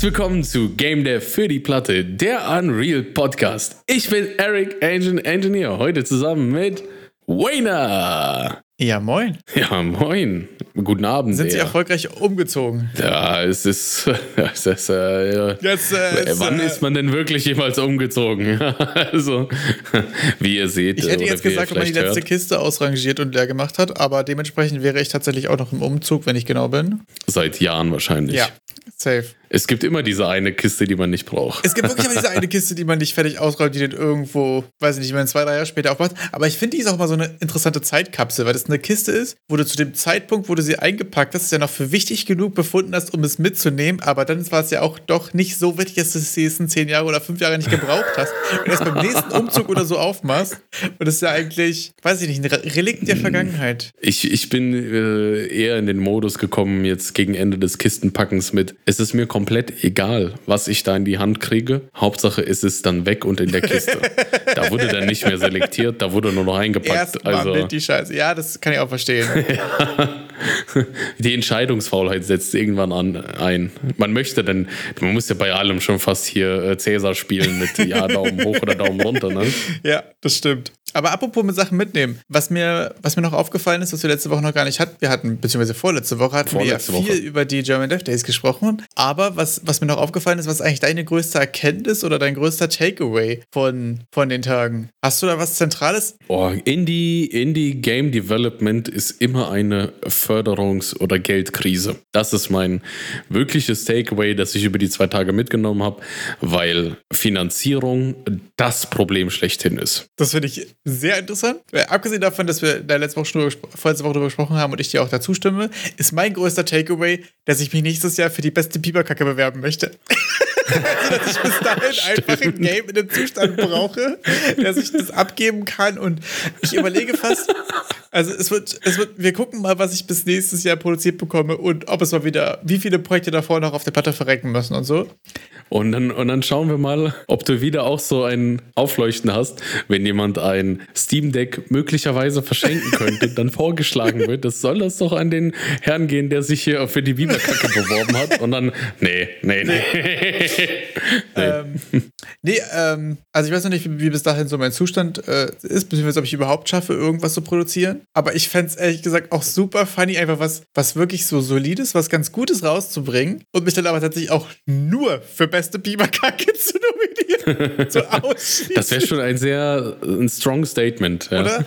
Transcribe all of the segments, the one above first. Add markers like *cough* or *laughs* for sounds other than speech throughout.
Herzlich willkommen zu Game Dev für die Platte, der Unreal Podcast. Ich bin Eric, Engine Engineer, heute zusammen mit Wayner. Ja, moin. Ja, moin. Guten Abend. Sind Sie eher. erfolgreich umgezogen? Ja, es ist. *laughs* Es ist äh, Jetzt, äh, wann äh, ist man denn wirklich jemals umgezogen? *laughs* also, wie ihr seht. Ich hätte jetzt gesagt, ob man die letzte hört, Kiste ausrangiert und leer gemacht hat, aber dementsprechend wäre ich tatsächlich auch noch im Umzug, wenn ich genau bin. Seit Jahren wahrscheinlich. Ja, safe. Es gibt immer diese eine Kiste, die man nicht braucht. Es gibt wirklich aber diese eine *laughs* Kiste, die man nicht fertig ausräumt, die dann irgendwo, weiß ich nicht, wenn zwei, drei Jahre später aufmacht. Aber ich finde, die ist auch mal so eine interessante Zeitkapsel, weil das eine Kiste ist, wo du zu dem Zeitpunkt, wo du sie eingepackt hast, ja noch für wichtig genug befunden hast, um es mitzunehmen. Aber dann war es ja auch doch nicht so wichtig, dass du es die nächsten zehn Jahre oder fünf Jahre nicht gebraucht hast. Und erst beim nächsten Umzug oder so aufmachst. Und das ist ja eigentlich, weiß ich nicht, ein Re- Relikt der Vergangenheit. Ich, ich bin äh, eher in den Modus gekommen, jetzt gegen Ende des Kistenpackens mit. Es ist mir komplett egal, was ich da in die Hand kriege. Hauptsache, es ist dann weg und in der Kiste. *laughs* da wurde dann nicht mehr selektiert, da wurde nur noch eingepackt. Erstmal Also mit die Scheiße. Ja, das kann ich auch verstehen. *laughs* die Entscheidungsfaulheit setzt irgendwann an ein. Man möchte denn, man muss ja bei allem schon fast hier äh, Cäsar spielen mit ja, Daumen hoch oder Daumen runter, ne? *laughs* Ja, das stimmt. Aber apropos mit Sachen mitnehmen, was mir, was mir noch aufgefallen ist, was wir letzte Woche noch gar nicht hatten, wir hatten, beziehungsweise vorletzte Woche hatten Vorletzte wir ja viel Woche. über die German Dev Days gesprochen. Aber was, was mir noch aufgefallen ist, was ist eigentlich deine größte Erkenntnis oder dein größter Takeaway von, von den Tagen? Hast du da was Zentrales? Oh, Indie, Indie Game Development ist immer eine Förderungs- oder Geldkrise. Das ist mein wirkliches Takeaway, das ich über die zwei Tage mitgenommen habe, weil Finanzierung das Problem schlechthin ist. Das finde ich sehr interessant. Weil abgesehen davon, dass wir da letzte Woche schon vorletzte Woche darüber gesprochen haben und ich dir auch dazu stimme, ist mein größter Takeaway, dass ich mich nächstes Jahr für die beste Biberkacke bewerben möchte. *laughs* also, dass ich bis dahin *laughs* einfach ein Game in einem Zustand brauche, dass ich das abgeben kann und ich überlege fast, also es wird, es wird, wir gucken mal, was ich bis nächstes Jahr produziert bekomme und ob es mal wieder, wie viele Projekte davor noch auf der Platte verrecken müssen und so. Und dann, und dann schauen wir mal, ob du wieder auch so ein Aufleuchten hast, wenn jemand ein Steam Deck möglicherweise verschenken könnte, *laughs* dann vorgeschlagen wird, das soll das doch an den Herrn gehen, der sich hier für die Biberkacke beworben hat. Und dann, nee, nee, nee. *laughs* nee. Ähm, nee, ähm, also ich weiß noch nicht, wie, wie bis dahin so mein Zustand äh, ist, beziehungsweise ob ich überhaupt schaffe, irgendwas zu produzieren. Aber ich fände es ehrlich gesagt auch super funny, einfach was, was wirklich so solides, was ganz Gutes rauszubringen und mich dann aber tatsächlich auch nur für beste Biberkacke *laughs* zu nominieren. so. *laughs* Das wäre schon ein sehr ein strong Statement. Ja. Oder?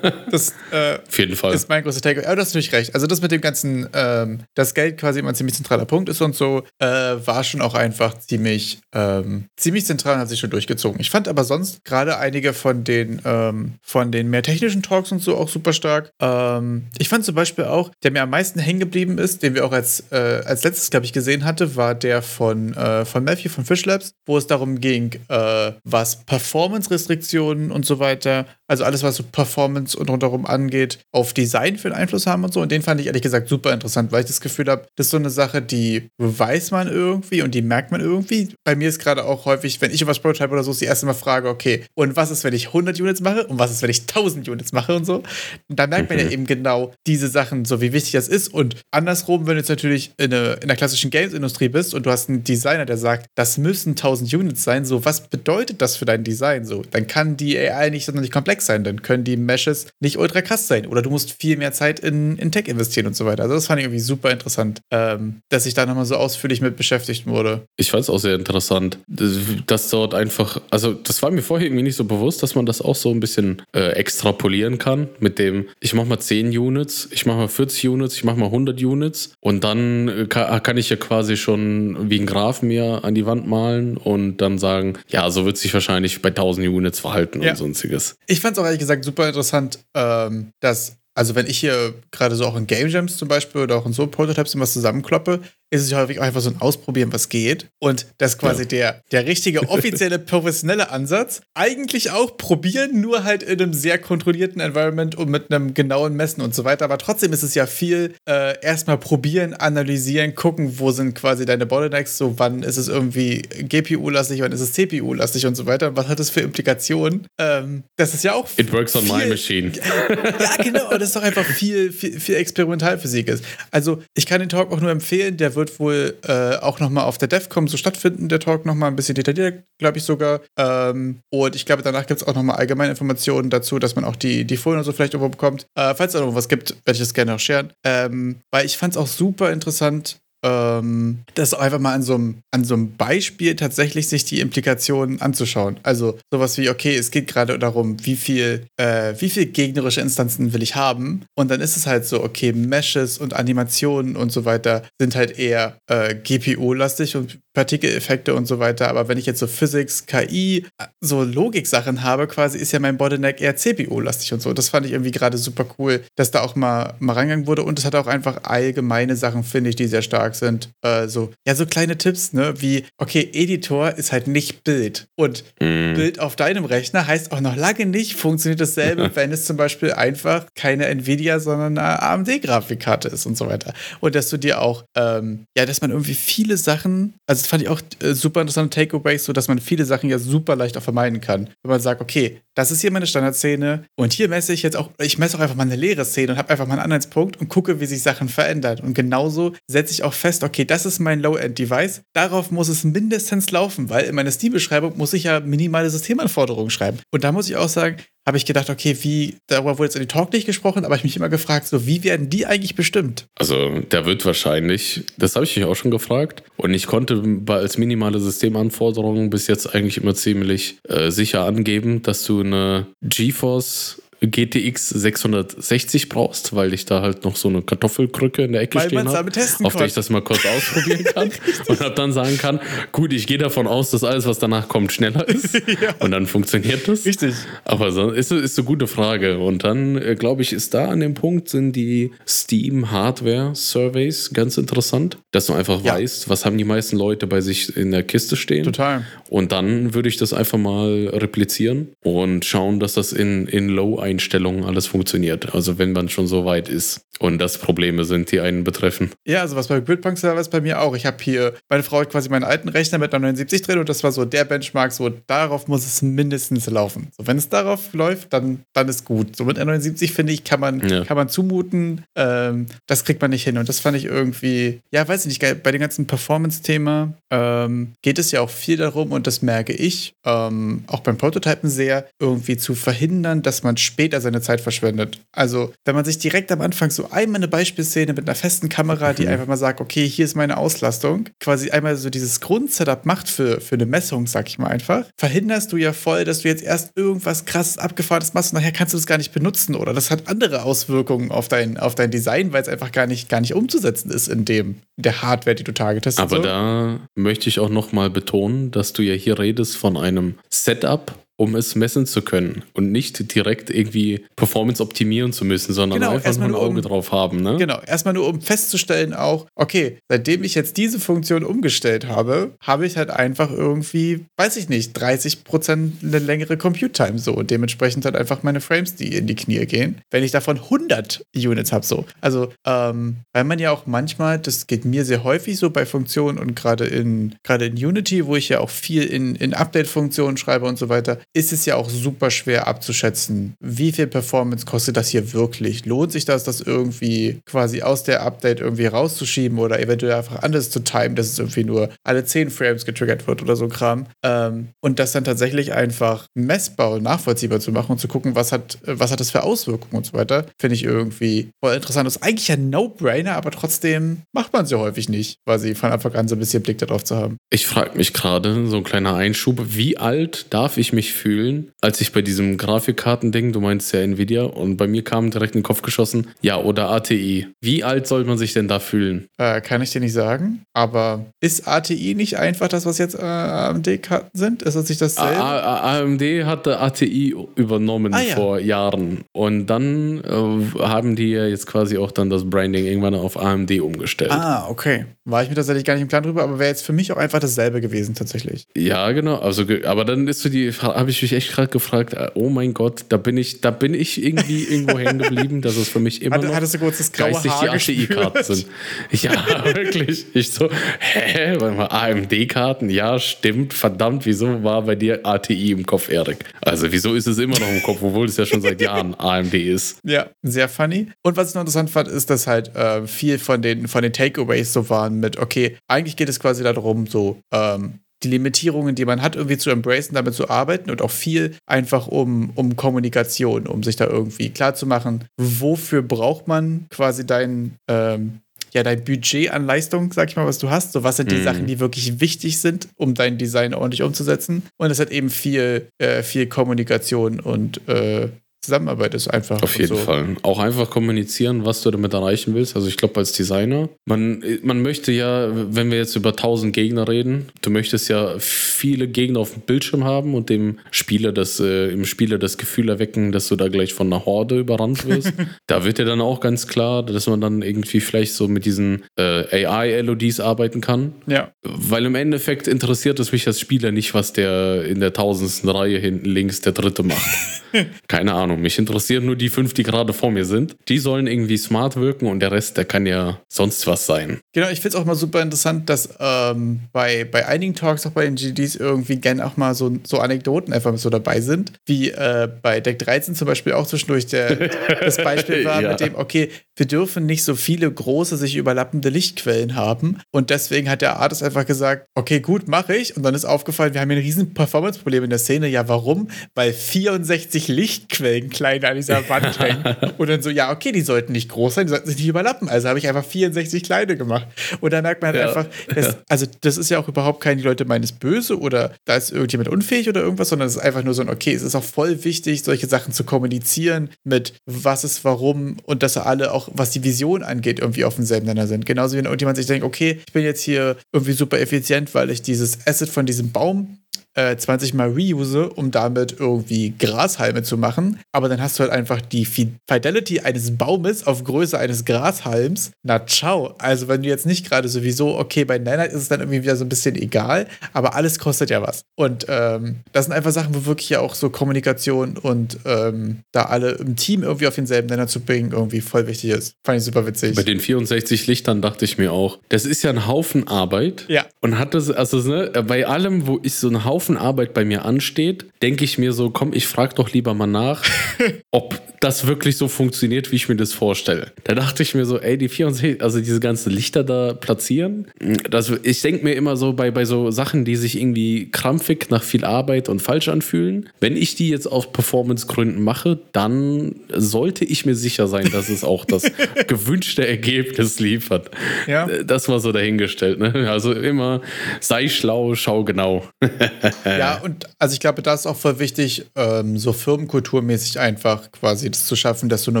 Das äh, Auf jeden Fall. ist mein größter Take. Aber du hast natürlich recht. Also das mit dem ganzen, ähm, das Geld quasi immer ein ziemlich zentraler Punkt ist und so, äh, war schon auch einfach ziemlich, ähm, ziemlich zentral und hat sich schon durchgezogen. Ich fand aber sonst gerade einige von den, ähm, von den mehr technischen Talks und so auch super stark. Ähm, ich fand zum Beispiel auch, der mir am meisten hängen geblieben ist, den wir auch als, äh, als letztes, glaube ich, gesehen hatte, war der von, äh, von Matthew von Fish Labs, wo es darum ging, äh, was Performance-Restriktionen und so weiter, also alles, was so Performance und rundherum angeht, auf Design für einen Einfluss haben und so. Und den fand ich ehrlich gesagt super interessant, weil ich das Gefühl habe, das ist so eine Sache, die weiß man irgendwie und die merkt man irgendwie. Bei mir ist gerade auch häufig, wenn ich was Prototype oder so, ist die erste Mal frage, okay, und was ist, wenn ich 100 Units mache und was ist, wenn ich 1000 Units mache und so. Und da merkt man ja eben genau diese Sachen, so wie wichtig das ist. Und andersrum, wenn du jetzt natürlich in, eine, in der klassischen Games-Industrie bist und du hast einen Designer, der sagt, das müssen 1000 Units sein, so was bedeutet das für dein Design so? Dann kann die AI nicht sonderlich komplex sein, dann können die Meshes nicht ultra krass sein oder du musst viel mehr Zeit in, in Tech investieren und so weiter. Also das fand ich irgendwie super interessant, ähm, dass ich da nochmal so ausführlich mit beschäftigt wurde. Ich fand es auch sehr interessant, dass dort einfach, also das war mir vorher irgendwie nicht so bewusst, dass man das auch so ein bisschen äh, extrapolieren kann mit dem, ich mache mal 10 Units, ich mache mal 40 Units, ich mache mal 100 Units und dann äh, kann, kann ich ja quasi schon wie ein Graph mir an die Wand malen und dann sagen, ja, so wird sich wahrscheinlich bei 1000 Units verhalten Ja. und sonstiges. Ich fand es auch ehrlich gesagt super interessant, ähm, dass, also wenn ich hier gerade so auch in Game Jams zum Beispiel oder auch in so Prototypes immer zusammenkloppe, ist es ja häufig auch einfach so ein Ausprobieren, was geht. Und das ist quasi Ja. der, der richtige, *laughs* offizielle, professionelle Ansatz. Eigentlich auch probieren, nur halt in einem sehr kontrollierten Environment und mit einem genauen Messen und so weiter. Aber trotzdem ist es ja viel äh, erstmal probieren, analysieren, gucken, wo sind quasi deine Bottlenecks, so wann ist es irgendwie GPU-lastig, wann ist es CPU-lastig und so weiter. Und was hat das für Implikationen? Ähm, das ist ja auch It works on my machine. *laughs* ja, genau, aber das ist doch einfach viel, viel, viel Experimentalphysik ist. Also, ich kann den Talk auch nur empfehlen, der wird wird wohl äh, auch nochmal auf der DEFCOM so stattfinden, der Talk nochmal ein bisschen detaillierter, glaube ich sogar. Ähm, und ich glaube, danach gibt es auch nochmal allgemeine Informationen dazu, dass man auch die, die Folien und so vielleicht irgendwo bekommt. Äh, falls es da noch was gibt, werde ich das gerne auch sharen. Ähm, weil ich fand es auch super interessant, ähm, das einfach mal an so, einem, an so einem Beispiel tatsächlich sich die Implikationen anzuschauen. Also sowas wie, okay, es geht gerade darum, wie viel, äh, wie viel gegnerische Instanzen will ich haben? Und dann ist es halt so, okay, Meshes und Animationen und so weiter sind halt eher äh, GPU-lastig und Partikeleffekte und so weiter. Aber wenn ich jetzt so Physics, KI, so Logik-Sachen habe, quasi ist ja mein Bottleneck eher CPU-lastig und so. Das fand ich irgendwie gerade super cool, dass da auch mal, mal rangegangen wurde. Und es hat auch einfach allgemeine Sachen, finde ich, die sehr stark sind. Äh, so, ja, so kleine Tipps, ne, wie, okay, Editor ist halt nicht Bild. Und mm. Bild auf deinem Rechner heißt auch noch lange nicht, funktioniert dasselbe, *laughs* wenn es zum Beispiel einfach keine Nvidia, sondern eine AMD-Grafikkarte ist und so weiter. Und dass du dir auch, ähm, ja, dass man irgendwie viele Sachen, also das fand ich auch äh, super interessante Takeaways, so dass man viele Sachen ja super leicht auch vermeiden kann. Wenn man sagt, okay, das ist hier meine Standardszene und hier messe ich jetzt auch, ich messe auch einfach mal eine leere Szene und habe einfach mal einen Anhaltspunkt und gucke, wie sich Sachen verändern. Und genauso setze ich auch fest, okay, das ist mein Low-End-Device, darauf muss es mindestens laufen, weil in meiner Steam-Beschreibung muss ich ja minimale Systemanforderungen schreiben. Und da muss ich auch sagen, habe ich gedacht, okay, wie, darüber wurde jetzt in die Talk nicht gesprochen, aber ich mich immer gefragt, so, wie werden die eigentlich bestimmt? Also, der wird wahrscheinlich, das habe ich mich auch schon gefragt, und ich konnte als minimale Systemanforderungen bis jetzt eigentlich immer ziemlich äh, sicher angeben, dass du eine GeForce GTX 660 brauchst, weil ich da halt noch so eine Kartoffelkrücke in der Ecke weil stehen habe, auf der ich das mal kurz ausprobieren kann *laughs* und habe dann sagen kann, gut, ich gehe davon aus, dass alles, was danach kommt, schneller ist *laughs* ja. und dann funktioniert das. Richtig. Aber so, ist, ist eine gute Frage und dann, äh, glaube ich, ist da an dem Punkt, sind die Steam Hardware Surveys ganz interessant, dass du einfach ja. weißt, was haben die meisten Leute bei sich in der Kiste stehen. Total. Und dann würde ich das einfach mal replizieren und schauen, dass das in, in Low Einstellungen alles funktioniert. Also wenn man schon so weit ist und das Probleme sind, die einen betreffen. Ja, also was bei Gridpunk Server ist bei mir auch. Ich habe hier, meine Frau hat quasi meinen alten Rechner mit einer 79 drin und das war so der Benchmark, so darauf muss es mindestens laufen. So, wenn es darauf läuft, dann, dann ist gut. So mit einer 79 finde ich, kann man, ja. kann man zumuten. Ähm, das kriegt man nicht hin. Und das fand ich irgendwie, ja, weiß ich nicht, bei dem ganzen Performance-Thema ähm, geht es ja auch viel darum und das merke ich, ähm, auch beim Prototypen sehr, irgendwie zu verhindern, dass man später später seine Zeit verschwendet. Also, wenn man sich direkt am Anfang so einmal eine Beispielszene mit einer festen Kamera, die mhm. einfach mal sagt, okay, hier ist meine Auslastung, quasi einmal so dieses Grundsetup macht für, für eine Messung, sag ich mal einfach, verhinderst du ja voll, dass du jetzt erst irgendwas krasses abgefahrenes machst und nachher kannst du das gar nicht benutzen oder das hat andere Auswirkungen auf dein, auf dein Design, weil es einfach gar nicht, gar nicht umzusetzen ist in dem, der Hardware, die du targetest. Aber so. da möchte ich auch nochmal betonen, dass du ja hier redest von einem Setup, um es messen zu können und nicht direkt irgendwie Performance optimieren zu müssen, sondern genau, einfach nur ein Auge um, drauf haben. Ne? Genau, erstmal nur um festzustellen auch, okay, seitdem ich jetzt diese Funktion umgestellt habe, habe ich halt einfach irgendwie, weiß ich nicht, 30 Prozent eine längere Compute Time so und dementsprechend halt einfach meine Frames, die in die Knie gehen, wenn ich davon 100 Units habe so. Also, ähm, weil man ja auch manchmal, das geht mir sehr häufig so bei Funktionen und gerade in, gerade in Unity, wo ich ja auch viel in, in Update-Funktionen schreibe und so weiter, ist es ja auch super schwer abzuschätzen, wie viel Performance kostet das hier wirklich? Lohnt sich das, das irgendwie quasi aus der Update irgendwie rauszuschieben oder eventuell einfach anders zu timen, dass es irgendwie nur alle 10 Frames getriggert wird oder so Kram? Ähm, und das dann tatsächlich einfach messbar und nachvollziehbar zu machen und zu gucken, was hat, was hat das für Auswirkungen und so weiter, finde ich irgendwie voll interessant. Das ist eigentlich ein No-Brainer, aber trotzdem macht man es ja häufig nicht, quasi von Anfang an so ein bisschen Blick darauf zu haben. Ich frage mich gerade, so ein kleiner Einschub, wie alt darf ich mich fühlen, als ich bei diesem Grafikkartending, du meinst ja Nvidia, und bei mir kam direkt in den Kopf geschossen, ja, oder ATI. Wie alt soll man sich denn da fühlen? Äh, kann ich dir nicht sagen, aber ist ATI nicht einfach das, was jetzt äh, AMD-Karten sind? Ist das nicht dasselbe? A AMD hatte ATI übernommen ah, ja. vor Jahren und dann äh, haben die ja jetzt quasi auch dann das Branding irgendwann auf AMD umgestellt. Ah, okay. War ich mir tatsächlich gar nicht im Plan drüber, aber wäre jetzt für mich auch einfach dasselbe gewesen tatsächlich. Ja, genau. Also, aber dann ist so die Frage, habe ich mich echt gerade gefragt, äh, oh mein Gott, da bin ich, da bin ich irgendwie irgendwo hängen geblieben, dass es für mich immer Hatte, noch hattest du kurz das graue Haar die ATI-Karten sind. Ja, *laughs* wirklich. Ich so, hä, warte mal, AMD-Karten? Ja, stimmt, verdammt, wieso war bei dir ATI im Kopf, Erik? Also, wieso ist es immer noch im Kopf, obwohl es ja schon seit Jahren AMD ist? Ja, sehr funny. Und was ich noch interessant fand, ist, dass halt äh, viel von den, von den Takeaways so waren mit, okay, eigentlich geht es quasi darum, so ähm, die Limitierungen, die man hat, irgendwie zu embracen, damit zu arbeiten und auch viel einfach um, um Kommunikation, um sich da irgendwie klarzumachen, wofür braucht man quasi dein, ähm, ja, dein Budget an Leistung, sag ich mal, was du hast. So, was sind die Mhm. Sachen, die wirklich wichtig sind, um dein Design ordentlich umzusetzen? Und es hat eben viel, äh, viel Kommunikation und äh, Zusammenarbeit ist einfach. Auf jeden so. Fall. Auch einfach kommunizieren, was du damit erreichen willst. Also ich glaube als Designer, man, man möchte ja, wenn wir jetzt über 1000 Gegner reden, du möchtest ja viele Gegner auf dem Bildschirm haben und dem Spieler das, äh, im Spieler das Gefühl erwecken, dass du da gleich von einer Horde überrannt wirst. *laughs* da wird ja dann auch ganz klar, dass man dann irgendwie vielleicht so mit diesen äh, AI-LODs arbeiten kann. Ja, Weil im Endeffekt interessiert es mich als Spieler nicht, was der in der tausendsten Reihe hinten links der dritte macht. *laughs* Keine Ahnung. Mich interessieren nur die fünf, die gerade vor mir sind. Die sollen irgendwie smart wirken und der Rest, der kann ja sonst was sein. genau. Ich finde es auch mal super interessant, dass ähm, bei, bei einigen Talks, auch bei den GDs, irgendwie gerne auch mal so, so Anekdoten einfach so dabei sind. Wie äh, bei Deck 13 zum Beispiel auch zwischendurch der, das Beispiel *laughs* war Ja. mit dem, okay, wir dürfen nicht so viele große, sich überlappende Lichtquellen haben. Und deswegen hat der Artist einfach gesagt, okay, gut, mache ich. Und dann ist aufgefallen, wir haben hier ein riesen Performance-Problem in der Szene. Ja, warum? Weil 64 Lichtquellen klein an dieser Wand *laughs* hängen. Und dann so, ja, okay, die sollten nicht groß sein, die sollten sich nicht überlappen. Also habe ich einfach 64 kleine gemacht. Und da merkt man halt Ja. einfach, das, also das ist ja auch überhaupt kein, die Leute meinen es böse oder da ist irgendjemand unfähig oder irgendwas, sondern es ist einfach nur so ein, okay, es ist auch voll wichtig, solche Sachen zu kommunizieren mit was ist warum und dass alle auch, was die Vision angeht, irgendwie auf demselben Nenner sind. Genauso wie wenn irgendjemand sich denkt, okay, ich bin jetzt hier irgendwie super effizient, weil ich dieses Asset von diesem Baum äh, 20 Mal reuse, um damit irgendwie Grashalme zu machen. Aber dann hast du halt einfach die Fi- Fidelity eines Baumes auf Größe eines Grashalms. Na ciao. Also wenn du jetzt nicht gerade sowieso, okay, bei Nanite ist es dann irgendwie wieder so ein bisschen egal, aber alles kostet ja was. Und ähm, das sind einfach Sachen, wo wirklich ja auch so Kommunikation und ähm, da alle im Team irgendwie auf denselben Nenner zu bringen, irgendwie voll wichtig ist. Fand ich super witzig. Bei den 64 Lichtern dachte ich mir auch, das ist ja ein Haufen Arbeit. Ja. Und hat das, also ne, bei allem, wo ich so ein Haufen Arbeit bei mir ansteht, denke ich mir so, komm, ich frage doch lieber mal nach, *laughs* ob das wirklich so funktioniert, wie ich mir das vorstelle. Da dachte ich mir so, ey, die 64, also diese ganzen Lichter da platzieren, das, ich denke mir immer so bei, bei so Sachen, die sich irgendwie krampfig nach viel Arbeit und falsch anfühlen, wenn ich die jetzt aus Performance-Gründen mache, dann sollte ich mir sicher sein, dass es auch das *laughs* gewünschte Ergebnis liefert. Ja. Das war so dahingestellt. Ne? Also immer sei schlau, schau genau. *laughs* *laughs* Ja, und also ich glaube, da ist auch voll wichtig, ähm, so firmenkulturmäßig einfach quasi das zu schaffen, dass du eine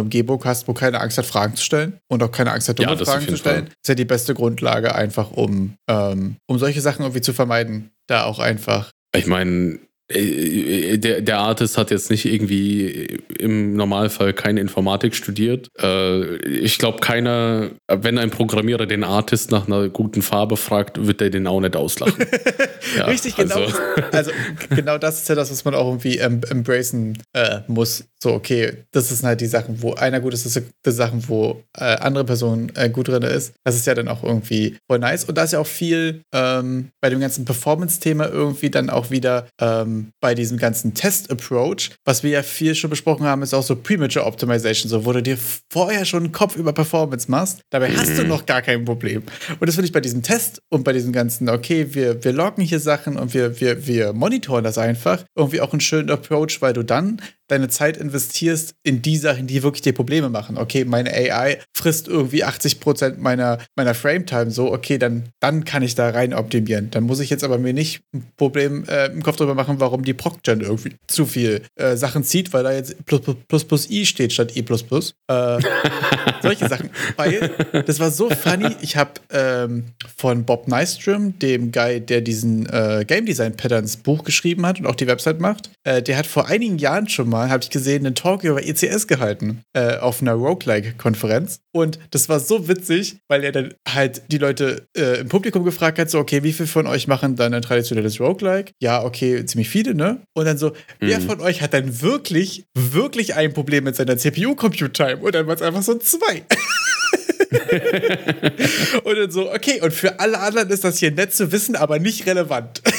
Umgebung hast, wo keine Angst hat, Fragen zu stellen und auch keine Angst hat, dumme Ja, Fragen zu stellen. Fall. ist ja die beste Grundlage einfach, um, ähm, um solche Sachen irgendwie zu vermeiden. Da auch einfach. Ich meine, der, der Artist hat jetzt nicht irgendwie im Normalfall keine Informatik studiert. Äh, Ich glaube, keiner, wenn ein Programmierer den Artist nach einer guten Farbe fragt, wird er den auch nicht auslachen. *laughs* Ja, Richtig, genau. also- Also, genau das ist ja das, was man auch irgendwie ähm, embracen äh, muss. So, okay, das sind halt die Sachen, wo einer gut ist, das sind die Sachen, wo äh, andere Person äh, gut drin ist. Das ist ja dann auch irgendwie voll nice. Und da ist ja auch viel ähm, bei dem ganzen Performance-Thema irgendwie dann auch wieder ähm, bei diesem ganzen Test-Approach, was wir ja viel schon besprochen haben, ist auch so Premature Optimization, so wo du dir vorher schon einen Kopf über Performance machst. Dabei hast du noch gar kein Problem. Und das finde ich bei diesem Test und bei diesem ganzen, okay, wir, wir loggen hier Sachen und wir, wir, wir monitoren das einfach, irgendwie auch einen schönen Approach, weil du dann deine Zeit investierst in die Sachen, die wirklich dir Probleme machen. Okay, meine AI frisst irgendwie 80% meiner, meiner Frametime so, okay, dann, dann kann ich da rein optimieren. Dann muss ich jetzt aber mir nicht ein Problem äh, im Kopf drüber machen, warum die ProcGen irgendwie zu viel äh, Sachen zieht, weil da jetzt plus, plus, plus, plus i steht statt i plus plus. Äh, *laughs* solche Sachen. Weil das war so funny. Ich habe ähm, von Bob Nystrom, dem Guy, der diesen äh, Game Design Patterns Buch geschrieben hat und auch die Website macht, äh, der hat vor einigen Jahren schon mal Mal, habe ich gesehen, einen Talk über ECS gehalten äh, auf einer Roguelike-Konferenz. Und das war so witzig, weil er dann halt die Leute äh, im Publikum gefragt hat, so, okay, wie viele von euch machen dann ein traditionelles Roguelike? Ja, okay, ziemlich viele, ne? Und dann so, mhm. wer von euch hat dann wirklich, wirklich ein Problem mit seiner CPU-Compute-Time? Und dann war es einfach so zwei. *laughs* *laughs* und dann so, okay, und für alle anderen ist das hier nett zu wissen, aber nicht relevant. *laughs*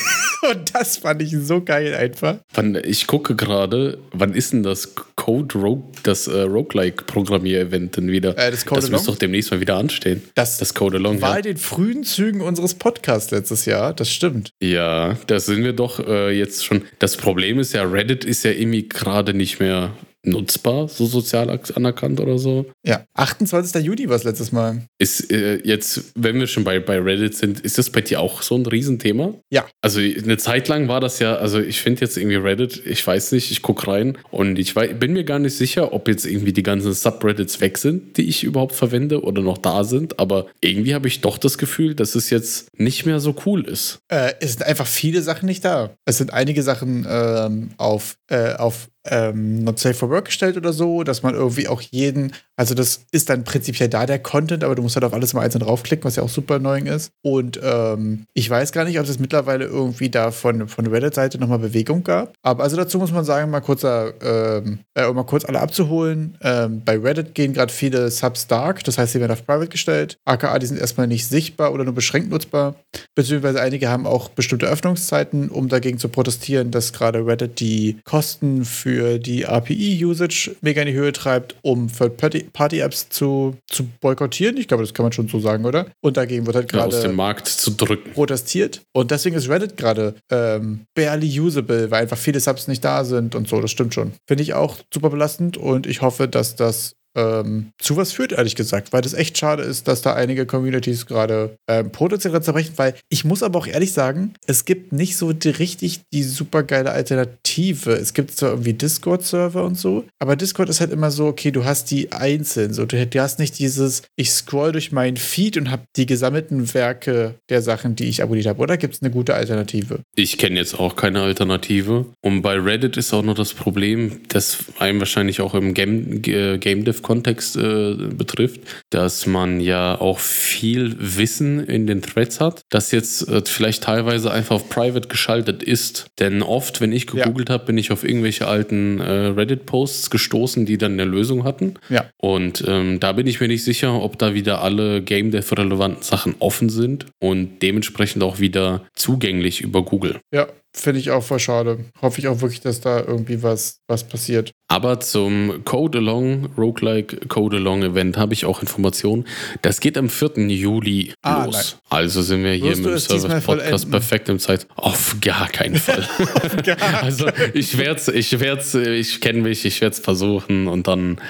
Und das fand ich so geil einfach. Ich gucke gerade, wann ist denn das Code Rogue, das äh, Roguelike-Programmier-Event denn wieder? Äh, das Code das muss doch demnächst mal wieder anstehen. Das, das Code Along. War ja. in den frühen Zügen unseres Podcasts letztes Jahr, das stimmt. Ja, da sind wir doch äh, jetzt schon. Das Problem ist ja, Reddit ist ja irgendwie gerade nicht mehr nutzbar, so sozial anerkannt oder so. Ja, 28. Juni war es letztes Mal. Ist äh, jetzt, wenn wir schon bei, bei Reddit sind, ist das bei dir auch so ein Riesenthema? Ja. Also eine Zeit lang war das ja, also ich finde jetzt irgendwie Reddit, ich weiß nicht, ich gucke rein und ich weiß, bin mir gar nicht sicher, ob jetzt irgendwie die ganzen Subreddits weg sind, die ich überhaupt verwende oder noch da sind, aber irgendwie habe ich doch das Gefühl, dass es jetzt nicht mehr so cool ist. Äh, es sind einfach viele Sachen nicht da. Es sind einige Sachen ähm, auf, äh, auf ähm, Not Safe for Work gestellt oder so, dass man irgendwie auch jeden, also das ist dann prinzipiell da der Content, aber du musst halt auf alles mal einzeln draufklicken, was ja auch super annoying ist. Und ähm, ich weiß gar nicht, ob es mittlerweile irgendwie da von, von Reddit-Seite nochmal Bewegung gab. Aber also dazu muss man sagen, mal kurzer, ähm, äh, mal kurz alle abzuholen. Ähm, bei Reddit gehen gerade viele Subs dark, das heißt, sie werden auf Private gestellt. AKA, die sind erstmal nicht sichtbar oder nur beschränkt nutzbar. Beziehungsweise einige haben auch bestimmte Öffnungszeiten, um dagegen zu protestieren, dass gerade Reddit die Kosten für für die API-Usage mega in die Höhe treibt, um Third-Party-Apps zu, zu boykottieren. Ich glaube, das kann man schon so sagen, oder? Und dagegen wird halt gerade ja, aus dem Markt zu drücken. protestiert. Und deswegen ist Reddit gerade ähm, barely usable, weil einfach viele Subs nicht da sind und so. Das stimmt schon. Finde ich auch super belastend und ich hoffe, dass das ähm, zu was führt, ehrlich gesagt, weil das echt schade ist, dass da einige Communities gerade ähm, potenziell zerbrechen, weil ich muss aber auch ehrlich sagen, es gibt nicht so die, richtig die super geile Alternative. Es gibt zwar irgendwie Discord-Server und so, aber Discord ist halt immer so, okay, du hast die einzeln, so, du, du hast nicht dieses, ich scroll durch meinen Feed und habe die gesammelten Werke der Sachen, die ich abonniert habe, oder gibt es eine gute Alternative? Ich kenne jetzt auch keine Alternative. Und bei Reddit ist auch noch das Problem, dass einem wahrscheinlich auch im Game, äh, Game Dev Kontext äh, betrifft, dass man ja auch viel Wissen in den Threads hat, das jetzt äh, vielleicht teilweise einfach auf Private geschaltet ist. Denn oft, wenn ich gegoogelt ja. habe, bin ich auf irgendwelche alten äh, Reddit-Posts gestoßen, die dann eine Lösung hatten. Ja. Und ähm, da bin ich mir nicht sicher, ob da wieder alle Game Dev-relevanten Sachen offen sind und dementsprechend auch wieder zugänglich über Google. Ja, Finde ich auch voll schade. Hoffe ich auch wirklich, dass da irgendwie was, was passiert. Aber zum Code Along, Roguelike Code Along Event habe ich auch Informationen. Das geht am 4. Juli ah, los. Nein. Also sind wir hier Wirst mit dem Service Podcast perfekt im Zeit. Auf gar keinen Fall. *laughs* gar *laughs* also ich werde es, ich werde ich kenne mich, ich werde es versuchen und dann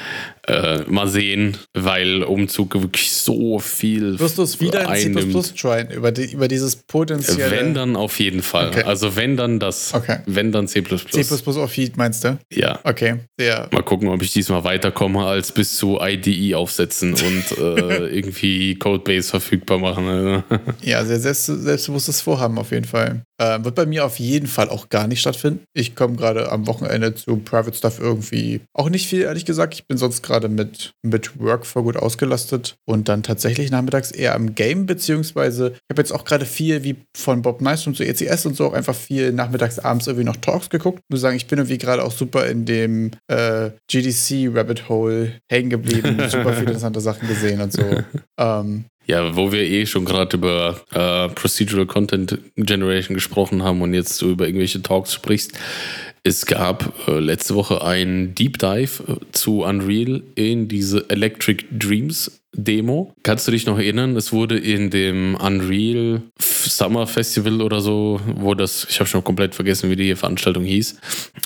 äh, mal sehen, weil Umzug wirklich so viel. Wirst du es wieder in C tryen, über, die, über dieses potenzielle. Wenn dann auf jeden Fall. Okay. Also wenn dann das. Okay. Wenn dann C. C auf Feed meinst du? Ja. Okay. Sehr. Mal gucken, ob ich diesmal weiterkomme, als bis zu IDE aufsetzen und äh, *laughs* irgendwie Codebase verfügbar machen. Also. *laughs* ja, sehr selbst, selbstbewusstes Vorhaben auf jeden Fall. Äh, wird bei mir auf jeden Fall auch gar nicht stattfinden. Ich komme gerade am Wochenende zu Private Stuff irgendwie auch nicht viel, ehrlich gesagt. Ich bin sonst gerade mit, mit Work voll gut ausgelastet und dann tatsächlich nachmittags eher am Game, beziehungsweise ich habe jetzt auch gerade viel wie von Bob Nice und so ECS und so auch einfach viel nachmittags, abends irgendwie noch Talks geguckt. Ich muss sagen, ich bin irgendwie gerade auch super in dem äh, GDC Rabbit Hole hängen geblieben, *laughs* super viele interessante Sachen gesehen und so. ähm, ja, wo wir eh schon gerade über äh, Procedural Content Generation gesprochen haben und jetzt so über irgendwelche Talks sprichst. Es gab äh, letzte Woche ein Deep Dive äh, zu Unreal in diese Electric Dreams Demo. Kannst du dich noch erinnern? Es wurde in dem Unreal Summer Festival oder so, wo das, ich habe schon komplett vergessen, wie die Veranstaltung hieß,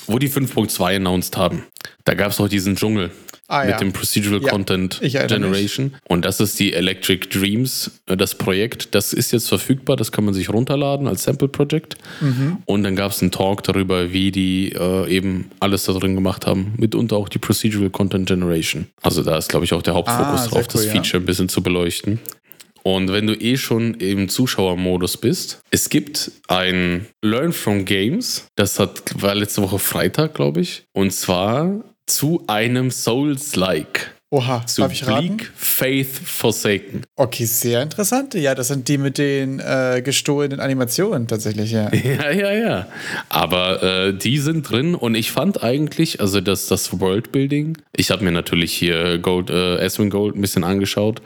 wo die 5.2 announced haben. Da gab es noch diesen Dschungel ah, mit ja. dem Procedural ja, Content Generation. Mich. Und das ist die Electric Dreams, äh, das Projekt. Das ist jetzt verfügbar, das kann man sich runterladen als Sample Project. Mhm. Und dann gab es einen Talk darüber, wie die äh, eben alles da drin gemacht haben, mitunter auch die Procedural Content Generation. Also da ist, glaube ich, auch der Hauptfokus ah, drauf, cool, das Feature ein bisschen zu beleuchten. Und wenn du eh schon im Zuschauermodus bist, es gibt ein Learn from Games, das hat, war letzte Woche Freitag, glaube ich. Und zwar zu einem Souls-like. Oha, Zu darf ich raten? Bleak Faith Forsaken. Okay, sehr interessant. Ja, das sind die mit den äh, gestohlenen Animationen tatsächlich, ja. *laughs* Ja, ja, ja. Aber äh, die sind drin und ich fand eigentlich, also das, das Worldbuilding, ich habe mir natürlich hier Gold, äh, Aswin Gold ein bisschen angeschaut,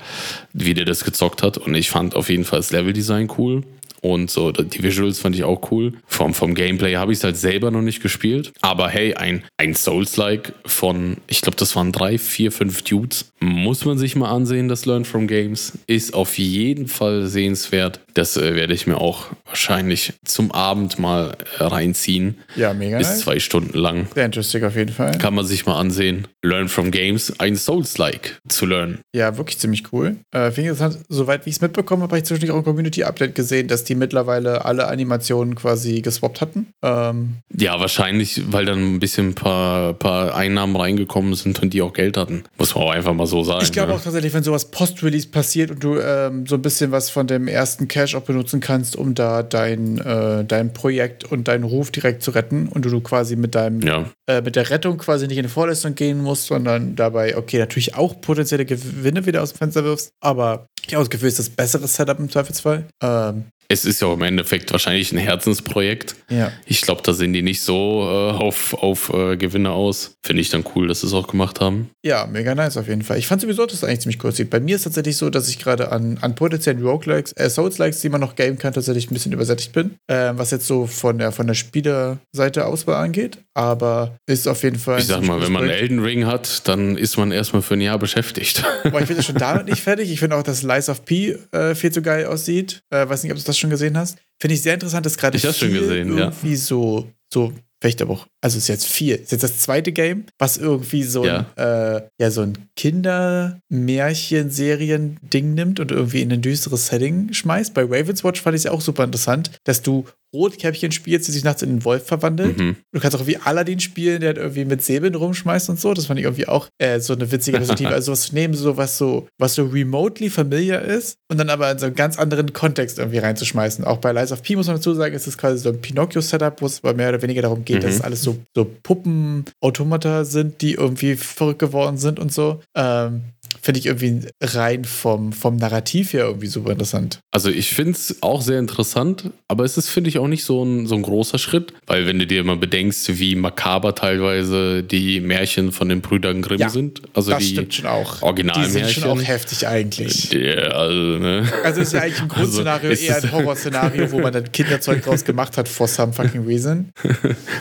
wie der das gezockt hat und ich fand auf jeden Fall das Leveldesign cool. Und so, die Visuals fand ich auch cool. Vom, vom Gameplay habe ich es halt selber noch nicht gespielt. Aber hey, ein, ein Souls-like von, ich glaube, das waren drei, vier, fünf Dudes. Muss man sich mal ansehen, das Learn from Games. Ist auf jeden Fall sehenswert. Das äh, werde ich mir auch wahrscheinlich zum Abend mal äh, reinziehen. Ja, mega Ist nice. zwei Stunden lang. Sehr interesting auf jeden Fall. Kann man sich mal ansehen. Learn from Games, ein Souls-like zu lernen. Ja, wirklich ziemlich cool. Äh, Finde ich interessant, soweit wie ich es mitbekommen habe, habe ich zwischendurch auch ein Community-Update gesehen, dass die mittlerweile alle Animationen quasi geswappt hatten. Ähm, Ja, wahrscheinlich, weil dann ein bisschen ein paar, paar Einnahmen reingekommen sind und die auch Geld hatten. Muss man auch einfach mal so sagen. ich glaube ne? auch tatsächlich, wenn sowas Post-Release passiert und du ähm, so ein bisschen was von dem ersten Cache auch benutzen kannst, um da dein, äh, dein Projekt und deinen Ruf direkt zu retten und du, quasi mit deinem Ja, äh, mit der Rettung quasi nicht in die Vorleistung gehen musst, sondern dabei, okay, natürlich auch potenzielle Gewinne wieder aus dem Fenster wirfst, aber ich habe das Gefühl, es ist das bessere Setup im Zweifelsfall. Ähm, es ist ja auch im Endeffekt wahrscheinlich ein Herzensprojekt. ja. Ich glaube, da sind die nicht so äh, auf, auf äh, Gewinne aus. Finde ich dann cool, dass sie es auch gemacht haben. Ja, mega nice auf jeden Fall. Ich fand sowieso, dass es eigentlich ziemlich cool aussieht. Bei mir ist tatsächlich so, dass ich gerade an, an potenziellen Roguelikes, äh, Souls-Likes, die man noch gamen kann, tatsächlich ein bisschen übersättigt bin. Ähm, was jetzt so von der, von der Spielerseite Auswahl angeht. Aber ist auf jeden Fall. Ich sag mal, wenn man Projekt. Elden Ring hat, dann ist man erstmal für ein Jahr beschäftigt. Boah, ich bin ja schon *laughs* damit nicht fertig. Ich finde auch, dass Lies of P äh, viel zu geil aussieht. Äh, weiß nicht, ob du das schon gesehen hast. Finde ich sehr interessant, dass gerade Ich schon gesehen, ja. irgendwie so, so, vielleicht aber auch, also es ist jetzt vier, ist jetzt das zweite Game, was irgendwie so ein, äh, ja, so ein Kinder-Märchen-Serien-Ding nimmt und irgendwie in ein düsteres Setting schmeißt. Bei Ravens Watch fand ich es ja auch super interessant, dass du Rotkäppchen spielst, die sich nachts in einen Wolf verwandelt. Mhm. Du kannst auch wie Aladdin spielen, der halt irgendwie mit Säbeln rumschmeißt und so. Das fand ich irgendwie auch äh, so eine witzige Perspektive. *laughs* also was nehmen, so was so, was so remotely familiar ist und dann aber in so einen ganz anderen Kontext irgendwie reinzuschmeißen. Auch bei Lies of P muss man dazu sagen, ist es quasi so ein Pinocchio-Setup, wo es aber mehr oder weniger darum geht, Mhm. dass es alles so, so Puppen-Automata sind, die irgendwie verrückt geworden sind und so. Ähm, Finde ich irgendwie rein vom, vom Narrativ her irgendwie super interessant. Also ich finde es auch sehr interessant, aber es ist, finde ich, auch nicht so ein, so ein großer Schritt, weil wenn du dir mal bedenkst, wie makaber teilweise die Märchen von den Brüdern Grimm Ja, sind, also das die stimmt schon auch. Die sind Originalmärchen. schon auch heftig eigentlich. Ja, also, ne? Also ist ja eigentlich ein Grundszenario Also, eher ein Horrorszenario, wo man dann Kinderzeug *laughs* draus gemacht hat for some fucking reason.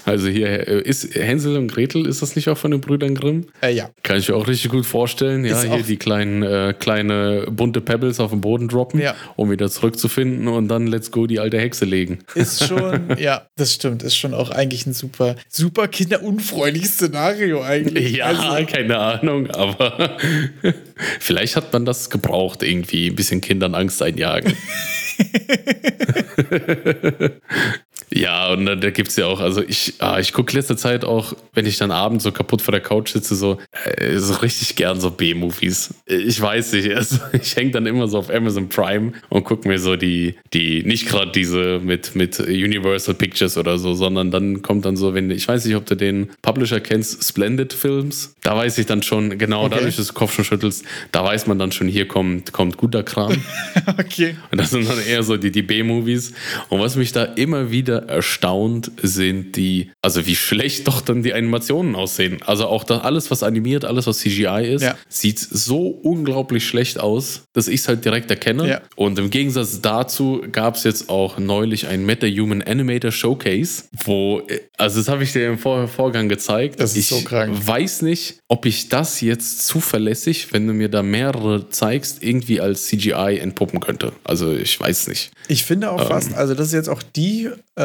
Also hier äh, ist Hänsel und Gretel, ist das nicht auch von den Brüdern Grimm? Äh, ja. Kann ich mir auch richtig gut vorstellen. Ja, Ist hier auch- die kleinen, äh, kleine bunte Pebbles auf den Boden droppen, Ja. um wieder zurückzufinden und dann let's go die alte Hexe legen. Ist schon, *laughs* ja, das stimmt, ist schon auch eigentlich ein super, super kinderunfreundliches Szenario eigentlich. Ja, Also, keine Ahnung, aber *laughs* vielleicht hat man das gebraucht, irgendwie ein bisschen Kindern Angst einjagen. *laughs* ja, und da, da gibt es ja auch, also ich, ah, ich gucke letzte Zeit auch, wenn ich dann abends so kaputt vor der Couch sitze, so, äh, so richtig gern so B-Movies. Ich weiß nicht, *laughs* also ich hänge dann immer so auf Amazon Prime und gucke mir so die, die, nicht gerade diese mit, mit Universal Pictures oder so, sondern dann kommt dann so, wenn, ich weiß nicht, ob du den Publisher kennst, Splendid Films, da weiß ich dann schon, genau, Okay. dadurch, dass du Kopf schon schüttelst, da weiß man dann schon, hier kommt, kommt guter Kram. *laughs* okay. Und das sind dann eher so die, die B-Movies. Und was mich da immer wieder erstaunt, sind die, also wie schlecht doch dann die Animationen aussehen. Also auch da alles, was animiert, alles, was CGI ist, Ja. sieht so unglaublich schlecht aus, dass ich es halt direkt erkenne. Ja. Und im Gegensatz dazu gab es jetzt auch neulich ein Meta-Human Animator Showcase, wo, also das habe ich dir im Vor Vorgang gezeigt. Das ist ich so krank. weiß nicht, ob ich das jetzt zuverlässig, wenn du mir da mehrere zeigst, irgendwie als CGI entpuppen könnte. Also ich weiß nicht. Ich finde Ähm. auch fast, also das ist jetzt auch die, äh,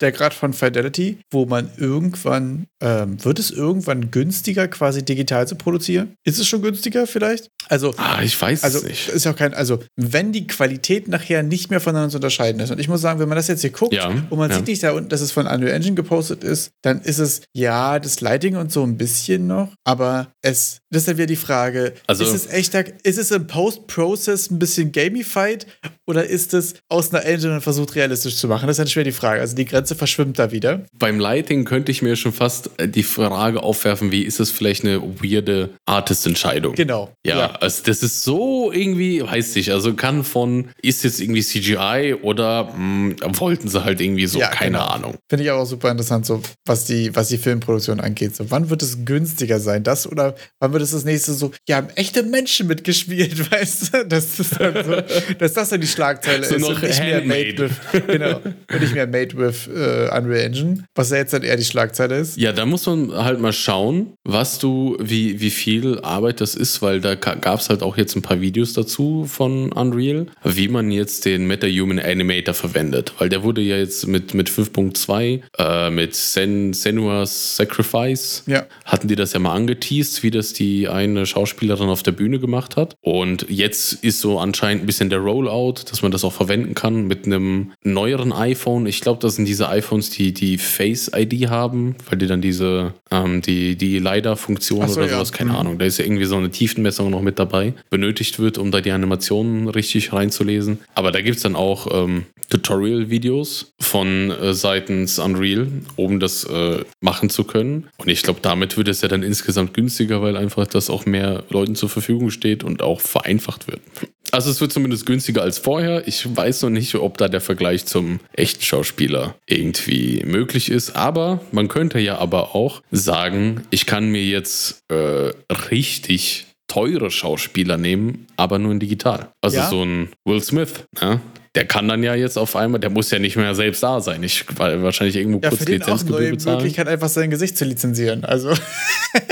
der Grad von Fidelity, wo man irgendwann, ähm, wird es irgendwann günstiger, quasi digital zu produzieren? Ist es schon günstiger vielleicht? Also, Ah, ich weiß Also es nicht. ist auch kein, also wenn die Qualität nachher nicht mehr voneinander zu unterscheiden ist. Und ich muss sagen, wenn man das jetzt hier guckt Ja, und man ja. sieht nicht da unten, dass es von Unreal Engine gepostet ist, dann ist es ja das Lighting und so ein bisschen noch, aber es das ist dann wieder die Frage, Also- ist es echter, ist es im Post-Process ein bisschen gamified oder ist es aus einer Engine und versucht realistisch zu machen? Das ist dann schwer die Frage. Also die Grenze verschwimmt da wieder. Beim Lighting könnte ich mir schon fast äh, die Frage aufwerfen, wie ist es vielleicht eine weirde Artist-Entscheidung? Genau. Ja, also das ist so irgendwie, weiß ich, also kann von, ist jetzt irgendwie CGI oder mh, wollten sie halt irgendwie so, Ja, keine genau. Ahnung. Finde ich auch super interessant, so was die, was die Filmproduktion angeht. So, wann wird es günstiger sein? Das oder wann wird es das nächste so, ja, haben echte Menschen mitgespielt, *laughs* weißt du? Das ist dann so, dass das dann die Schlagzeile So ist und nicht mehr made with, genau, und nicht mehr made with äh, Unreal Engine, was ja jetzt dann eher die Schlagzeile ist. Ja, da muss man halt mal schauen, was du, wie, wie viel Arbeit das ist, weil da gab es halt auch jetzt ein paar Videos dazu von Unreal, wie man jetzt den MetaHuman Animator verwendet. Weil der wurde ja jetzt mit, mit 5.2, äh, mit Sen, Senua's Sacrifice, Ja. hatten die das ja mal angeteased, wie das die eine Schauspielerin auf der Bühne gemacht hat. Und jetzt ist so anscheinend ein bisschen der Rollout, dass man das auch verwenden kann mit einem neueren iPhone. Ich glaube, das sind diese iPhones, die die Face ID haben, weil die dann diese, ähm, die, die LiDAR-Funktion so, oder ja. sowas, keine Mhm. Ahnung, da ist ja irgendwie so eine Tiefenmessung noch mit dabei, benötigt wird, um da die Animationen richtig reinzulesen. Aber da gibt es dann auch ähm, Tutorial-Videos von äh, seitens Unreal, um das äh, machen zu können. Und ich glaube, damit wird es ja dann insgesamt günstiger, weil einfach das auch mehr Leuten zur Verfügung steht und auch vereinfacht wird. Also es wird zumindest günstiger als vorher. Ich weiß noch nicht, ob da der Vergleich zum echten Schauspieler irgendwie möglich ist. Aber man könnte ja aber auch sagen, ich kann mir jetzt äh, richtig teure Schauspieler nehmen, aber nur in digital. Also Ja. so ein Will Smith, ne? Der kann dann ja jetzt auf einmal, der muss ja nicht mehr selbst da sein. Ich weil wahrscheinlich irgendwo Ja, kurz für den auch Lizenzgebühr neue bezahlen. Möglichkeit, einfach sein Gesicht zu lizenzieren. Also, *laughs*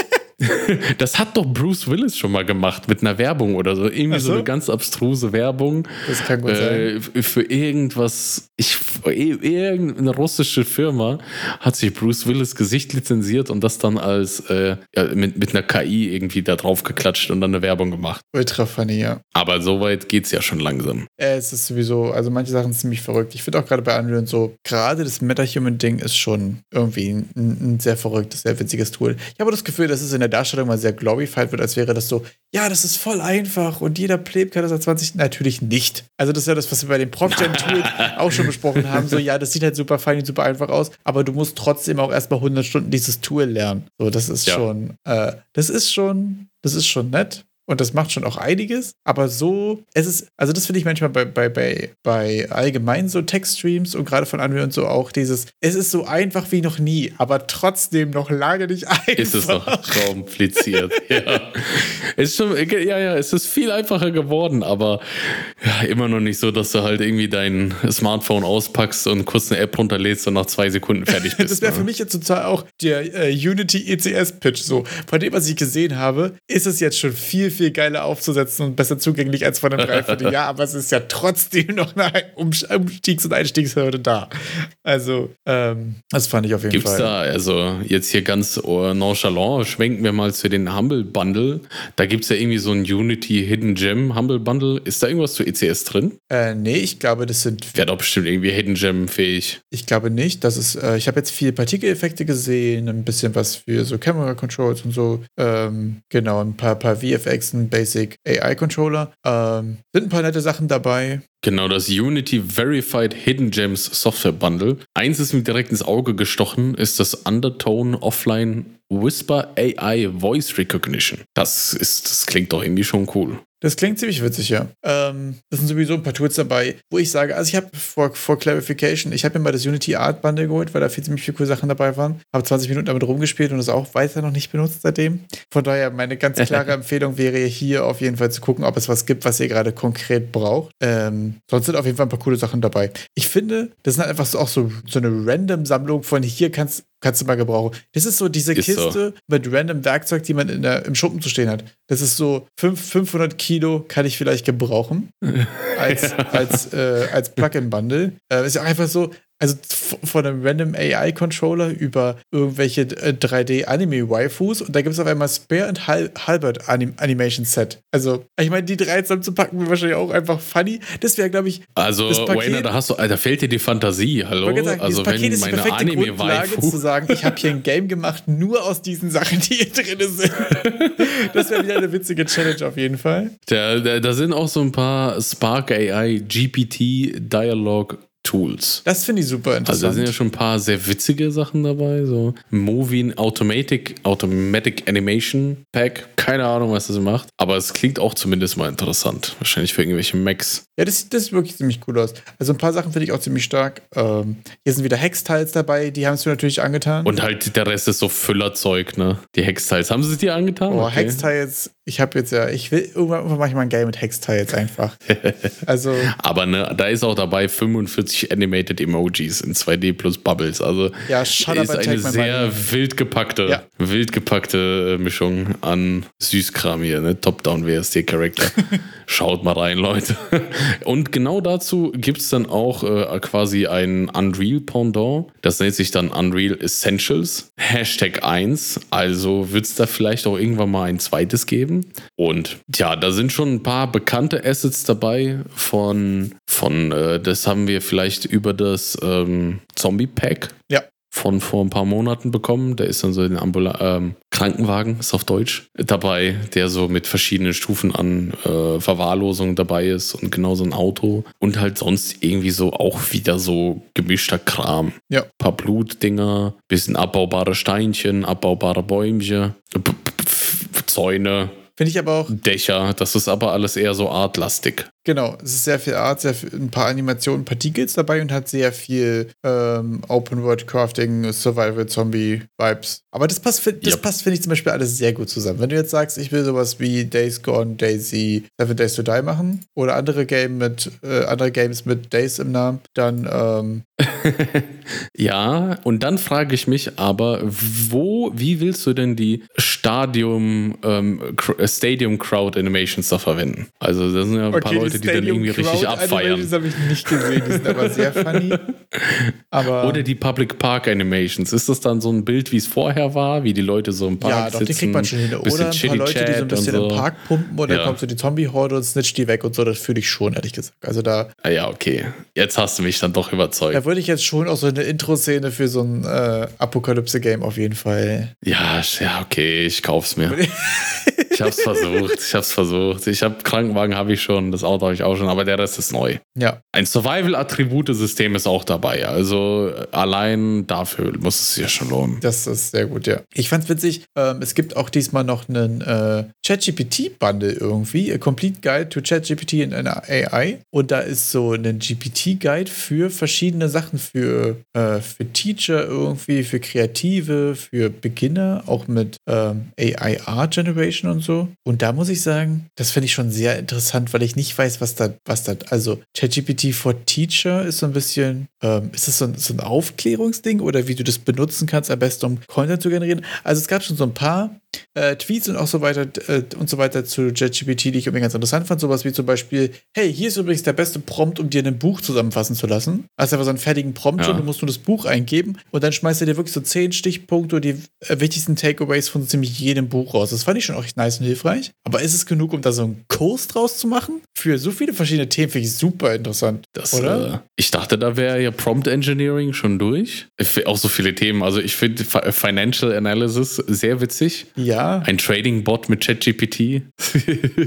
*laughs* Das hat doch Bruce Willis schon mal gemacht mit einer Werbung oder so. Irgendwie so so? eine ganz abstruse Werbung. das kann gut sein. Äh, für irgendwas, ich, irgendeine russische Firma hat sich Bruce Willis Gesicht lizenziert und das dann als äh, mit, mit einer KI irgendwie da drauf geklatscht und dann eine Werbung gemacht. Ultra funny, ja. Aber so weit geht's ja schon langsam. Äh, Es ist sowieso, also manche Sachen sind ziemlich verrückt. Ich finde auch gerade bei Unreal und so, gerade das Metahuman-Ding ist schon irgendwie ein, ein sehr verrücktes, sehr witziges Tool. Ich habe das Gefühl, dass es in der Darstellung mal sehr glorified wird, als wäre das so, ja, das ist voll einfach und jeder Pleb kann das als 20. Natürlich nicht. Also das ist ja das, was wir bei den Prop-Gen-Tools *laughs* auch schon besprochen haben. So, ja, das sieht halt super fein und super einfach aus, aber du musst trotzdem auch erstmal 100 Stunden dieses Tool lernen. So, das ist Ja. schon, äh, das ist schon, das ist schon nett. Und das macht schon auch einiges, aber so, es ist, also das finde ich manchmal bei, bei, bei, bei allgemein so Textstreams und gerade von Unreal und so auch dieses, es ist so einfach wie noch nie, aber trotzdem noch lange nicht einfach. *laughs* Ist es noch kompliziert. *laughs* ja. Ist schon, ja, ja, es ist viel einfacher geworden, aber ja, immer noch nicht so, dass du halt irgendwie dein Smartphone auspackst und kurz eine App runterlädst und nach zwei Sekunden fertig *laughs* bist. Das wäre ne? für mich jetzt total auch der äh, Unity ECS-Pitch. So, von dem, was ich gesehen habe, ist es jetzt schon viel, viel geiler aufzusetzen und besser zugänglich als vor einem Dreivierteljahr, *laughs* aber es ist ja trotzdem noch eine Umstiegs- und Einstiegshürde da. Also, ähm, das fand ich auf jeden Gibt's Fall. da, also jetzt hier ganz äh, nonchalant, schwenken wir mal zu den Humble Bundle. Da gibt es ja irgendwie so ein Unity Hidden Gem Humble Bundle. Ist da irgendwas zu ECS drin? Äh, nee, ich glaube, das sind Wäre doch bestimmt irgendwie Hidden Gem fähig. Ich glaube nicht. Das ist, äh, ich habe jetzt viele Partikeleffekte gesehen, ein bisschen was für so Camera Controls und so. Ähm, genau, ein paar, paar VFX, ein Basic AI Controller. Ähm, sind ein paar nette Sachen dabei. Genau, das Unity Verified Hidden Gems Software Bundle. Eins ist mir direkt ins Auge gestochen, ist das Undertone Offline Whisper AI Voice Recognition. Das ist, das klingt doch irgendwie schon cool. Das klingt ziemlich witzig, ja. Ähm, das sind sowieso ein paar Tools dabei, wo ich sage, also ich habe vor, vor Clarification, ich habe mir mal das Unity Art Bundle geholt, weil da viel, ziemlich viele coole Sachen dabei waren. Habe 20 Minuten damit rumgespielt und das auch weiter noch nicht benutzt seitdem. Von daher, meine ganz *laughs* klare Empfehlung wäre hier auf jeden Fall zu gucken, ob es was gibt, was ihr gerade konkret braucht. Ähm, sonst sind auf jeden Fall ein paar coole Sachen dabei. Ich finde, das sind halt einfach so, auch so, so eine random Sammlung von hier kannst, kannst du mal gebrauchen. Das ist so diese Ist so. Kiste mit random Werkzeug, die man in der, im Schuppen zu stehen hat. Das ist so fünf- 500 Kilo kann ich vielleicht gebrauchen *laughs* als, als, äh, als Plug-in-Bundle. Äh, ist ja einfach so, Also von einem random AI-Controller über irgendwelche 3D-Anime-Waifus und da gibt es auf einmal Spare und Hal Halbert Anim Animation Set. Also, ich meine, die drei zusammenzupacken wäre wahrscheinlich auch einfach funny. Das wäre, glaube ich. Also, Wayne, da hast du, da fehlt dir die Fantasie, hallo? Sagen, also, wenn meine die Anime-Waifu. zu sagen, ich habe hier ein Game gemacht, nur aus diesen Sachen, die hier drin sind. *laughs* das wäre wieder eine witzige Challenge auf jeden Fall. Da, da, da sind auch so ein paar Spark AI GPT Dialog Tools. Das finde ich super interessant. Also da sind ja schon ein paar sehr witzige Sachen dabei, so Moving Automatic Automatic Animation Pack. Keine Ahnung, was das macht, aber es klingt auch zumindest mal interessant. Wahrscheinlich für irgendwelche Macs. Ja, das, das sieht wirklich ziemlich cool aus. Also ein paar Sachen finde ich auch ziemlich stark. Ähm, hier sind wieder Hextiles dabei, die haben es mir natürlich angetan. Und halt der Rest ist so Füllerzeug, ne? Die Hextiles. Haben sie es dir angetan? Oh, okay. Hextiles, ich habe jetzt ja, ich will irgendwann, mache ich mal ein Game mit Hextiles einfach. *laughs* also. Aber ne, da ist auch dabei 45 Animated Emojis in 2D plus Bubbles. Also ja, ist eine sehr wild gepackte, ja. wild gepackte äh, Mischung an Süßkram hier, ne? Top-Down WSD-Charakter. *laughs* Schaut mal rein, Leute. *laughs* Und genau dazu gibt es dann auch äh, quasi ein Unreal Pendant. Das nennt sich dann Unreal Essentials. Hashtag 1. Also wird es da vielleicht auch irgendwann mal ein zweites geben. Und ja, da sind schon ein paar bekannte Assets dabei von, von äh, das haben wir vielleicht über das ähm, Zombie Pack. Ja von vor ein paar Monaten bekommen. Der ist dann so ein Ambula ähm, Krankenwagen, ist auf Deutsch, dabei, der so mit verschiedenen Stufen an äh, Verwahrlosung dabei ist und genauso ein Auto. Und halt sonst irgendwie so auch wieder so gemischter Kram. Ja. Ein paar Blutdinger, bisschen abbaubare Steinchen, abbaubare Bäumchen, Zäune, Finde ich aber auch. Dächer, das ist aber alles eher so artlastig. Genau, es ist sehr viel Art, sehr viel, ein paar Animationen, ein paar Deagles dabei und hat sehr viel ähm, Open World Crafting, Survival Zombie Vibes. Aber das passt, das yep. passt finde ich zum Beispiel alles sehr gut zusammen. Wenn du jetzt sagst, ich will sowas wie Days Gone, Daisy, Seven Days to Die machen oder andere Game mit äh, andere Games mit Days im Namen, dann ähm *laughs* ja, und dann frage ich mich aber, wo, wie willst du denn die Stadium ähm, Stadium Crowd Animations da verwenden? Also das sind ja ein okay, paar Leute Leute, die dann irgendwie Crowd richtig abfeiern. Das habe ich nicht gesehen, die sind aber sehr funny. Aber Oder die Public Park Animations. Ist das dann so ein Bild, wie es vorher war, wie die Leute so im Park ja, doch, sitzen? Ja, die kriegt man schon hin. Oder ein paar Leute, die so ein bisschen so. im Park pumpen und ja. dann kommt so die Zombie-Horde und snitcht die weg und so. Das fühle ich schon, ehrlich gesagt. Also da. Ah ja, okay. Jetzt hast du mich dann doch überzeugt. Da würde ich jetzt schon auch so eine Intro-Szene für so ein äh, Apokalypse-Game auf jeden Fall. Ja, ja, okay, ich kauf's mir. *laughs* ich hab's versucht. Ich hab's versucht. Ich hab Krankenwagen habe ich schon, das Auto habe ich auch schon, aber der Rest ist neu. Ja. Ein Survival-Attribute-System ist auch dabei. Also allein dafür muss es sich ja schon lohnen. Das ist sehr gut, ja. Ich fand's witzig, ähm, es gibt auch diesmal noch einen äh, ChatGPT-Bundle irgendwie. A Complete Guide to ChatGPT in einer AI. Und da ist so ein GPT-Guide für verschiedene Sachen, für, äh, für Teacher irgendwie, für Kreative, für Beginner, auch mit ähm, AI Art Generation und so. Und da muss ich sagen, das finde ich schon sehr interessant, weil ich nicht weiß, was da, was da, also ChatGPT for Teacher ist so ein bisschen, ähm, ist das so ein, so ein Aufklärungsding oder wie du das benutzen kannst, am besten um Content zu generieren? Also es gab schon so ein paar äh, Tweets und auch so weiter äh, und so weiter zu ChatGPT, die ich irgendwie ganz interessant fand. Sowas wie zum Beispiel, hey, hier ist übrigens der beste Prompt, um dir ein Buch zusammenfassen zu lassen. Also einfach so einen fertigen Prompt ja. und du musst nur das Buch eingeben und dann schmeißt er dir wirklich so zehn Stichpunkte und die äh, wichtigsten Takeaways von so ziemlich jedem Buch raus. Das fand ich schon auch echt nice und hilfreich. Aber ist es genug, um da so einen Kurs draus zu machen? Für so viele verschiedene Themen finde ich super interessant. Das, oder? Äh, ich dachte, da wäre ja Prompt Engineering schon durch. Auch so viele Themen. Also ich finde Financial Analysis sehr witzig. Ja. Ein Trading-Bot mit ChatGPT. *laughs*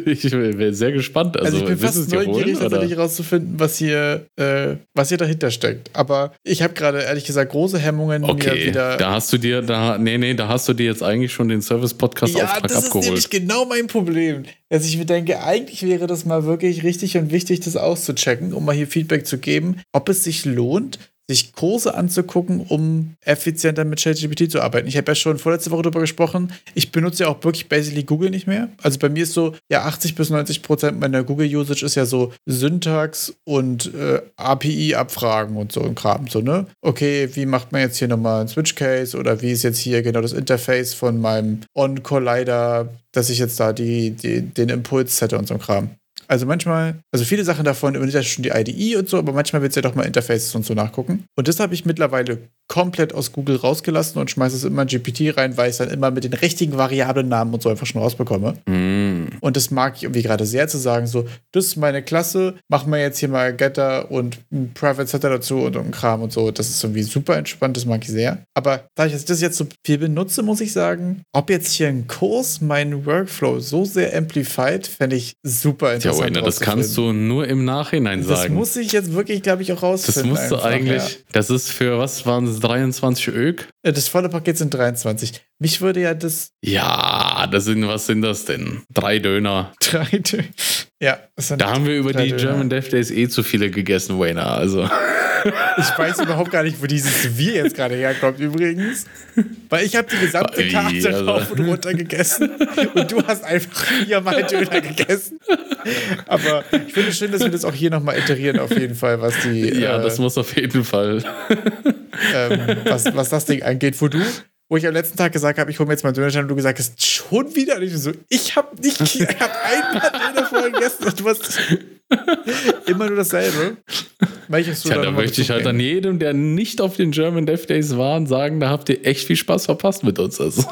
ich bin sehr gespannt. Also, also ich bin fast neugierig, tatsächlich rauszufinden, was hier, äh, was hier dahinter steckt. Aber ich habe gerade ehrlich gesagt große Hemmungen, okay. mir wieder. Da hast du dir, da, nee, nee, da hast du dir jetzt eigentlich schon den Service-Podcast-Auftrag ja, abgeholt. Das ist nämlich genau mein Problem. Dass ich mir denke, eigentlich wäre das mal wirklich richtig und wichtig, das auszuchecken, um mal hier Feedback zu geben, ob es sich lohnt, sich Kurse anzugucken, um effizienter mit ChatGPT zu arbeiten. Ich habe ja schon vorletzte Woche darüber gesprochen. Ich benutze ja auch wirklich basically Google nicht mehr. Also bei mir ist so, ja, 80 bis 90 Prozent meiner Google-Usage ist ja so Syntax und äh, API-Abfragen und so ein Kram. So, ne? Okay, wie macht man jetzt hier nochmal einen Switch-Case oder wie ist jetzt hier genau das Interface von meinem On-Collider, dass ich jetzt da die, die, den Impuls hätte und so ein Kram. Also manchmal, also viele Sachen davon übernimmt ja schon die IDE und so, aber manchmal willst du ja doch mal Interfaces und so nachgucken. Und das habe ich mittlerweile komplett aus Google rausgelassen und schmeiße es immer in GPT rein, weil ich es dann immer mit den richtigen Variablen-Namen und so einfach schon rausbekomme. Mm. Und das mag ich irgendwie gerade sehr zu sagen, so, das ist meine Klasse, machen wir jetzt hier mal Getter und ein Private Setter dazu und, und Kram und so. Das ist irgendwie super entspannt, das mag ich sehr. Aber da ich das jetzt so viel benutze, muss ich sagen, ob jetzt hier ein Kurs meinen Workflow so sehr amplified, fände ich super Tja, interessant. Wayne, das kannst du nur im Nachhinein Das sagen. muss ich jetzt wirklich, glaube ich, auch Das rausfinden. musst du eigentlich, ja. das ist für, was waren es, 23 Ök? Das volle Paket sind 23. Mich würde ja das Ja, das sind, was sind das denn? Drei Döner. *laughs* drei. Ja, das sind Da haben wir über die Döner. German Death Days eh zu viele gegessen, Wayne. Also, *laughs* Ich weiß überhaupt gar nicht, wo dieses Wir jetzt gerade herkommt, übrigens. Weil ich habe die gesamte Wie, Karte also? rauf und runter gegessen und du hast einfach viermal Döner gegessen. *laughs* Aber ich finde es schön, dass wir das auch hier nochmal iterieren, auf jeden Fall, was die, ja, äh, das muss auf jeden Fall. ähm, was, was das Ding angeht, wo du, wo ich am letzten Tag gesagt habe, ich hole mir jetzt mal Döner und du gesagt hast, schon wieder? Und ich so, ich habe nicht, ich habe einmal Gegessen und du hast *laughs* immer nur dasselbe. Welches du Tja, da möchte ich halt an jedem, der nicht auf den German Death Days war, sagen, da habt ihr echt viel Spaß verpasst mit uns. Also.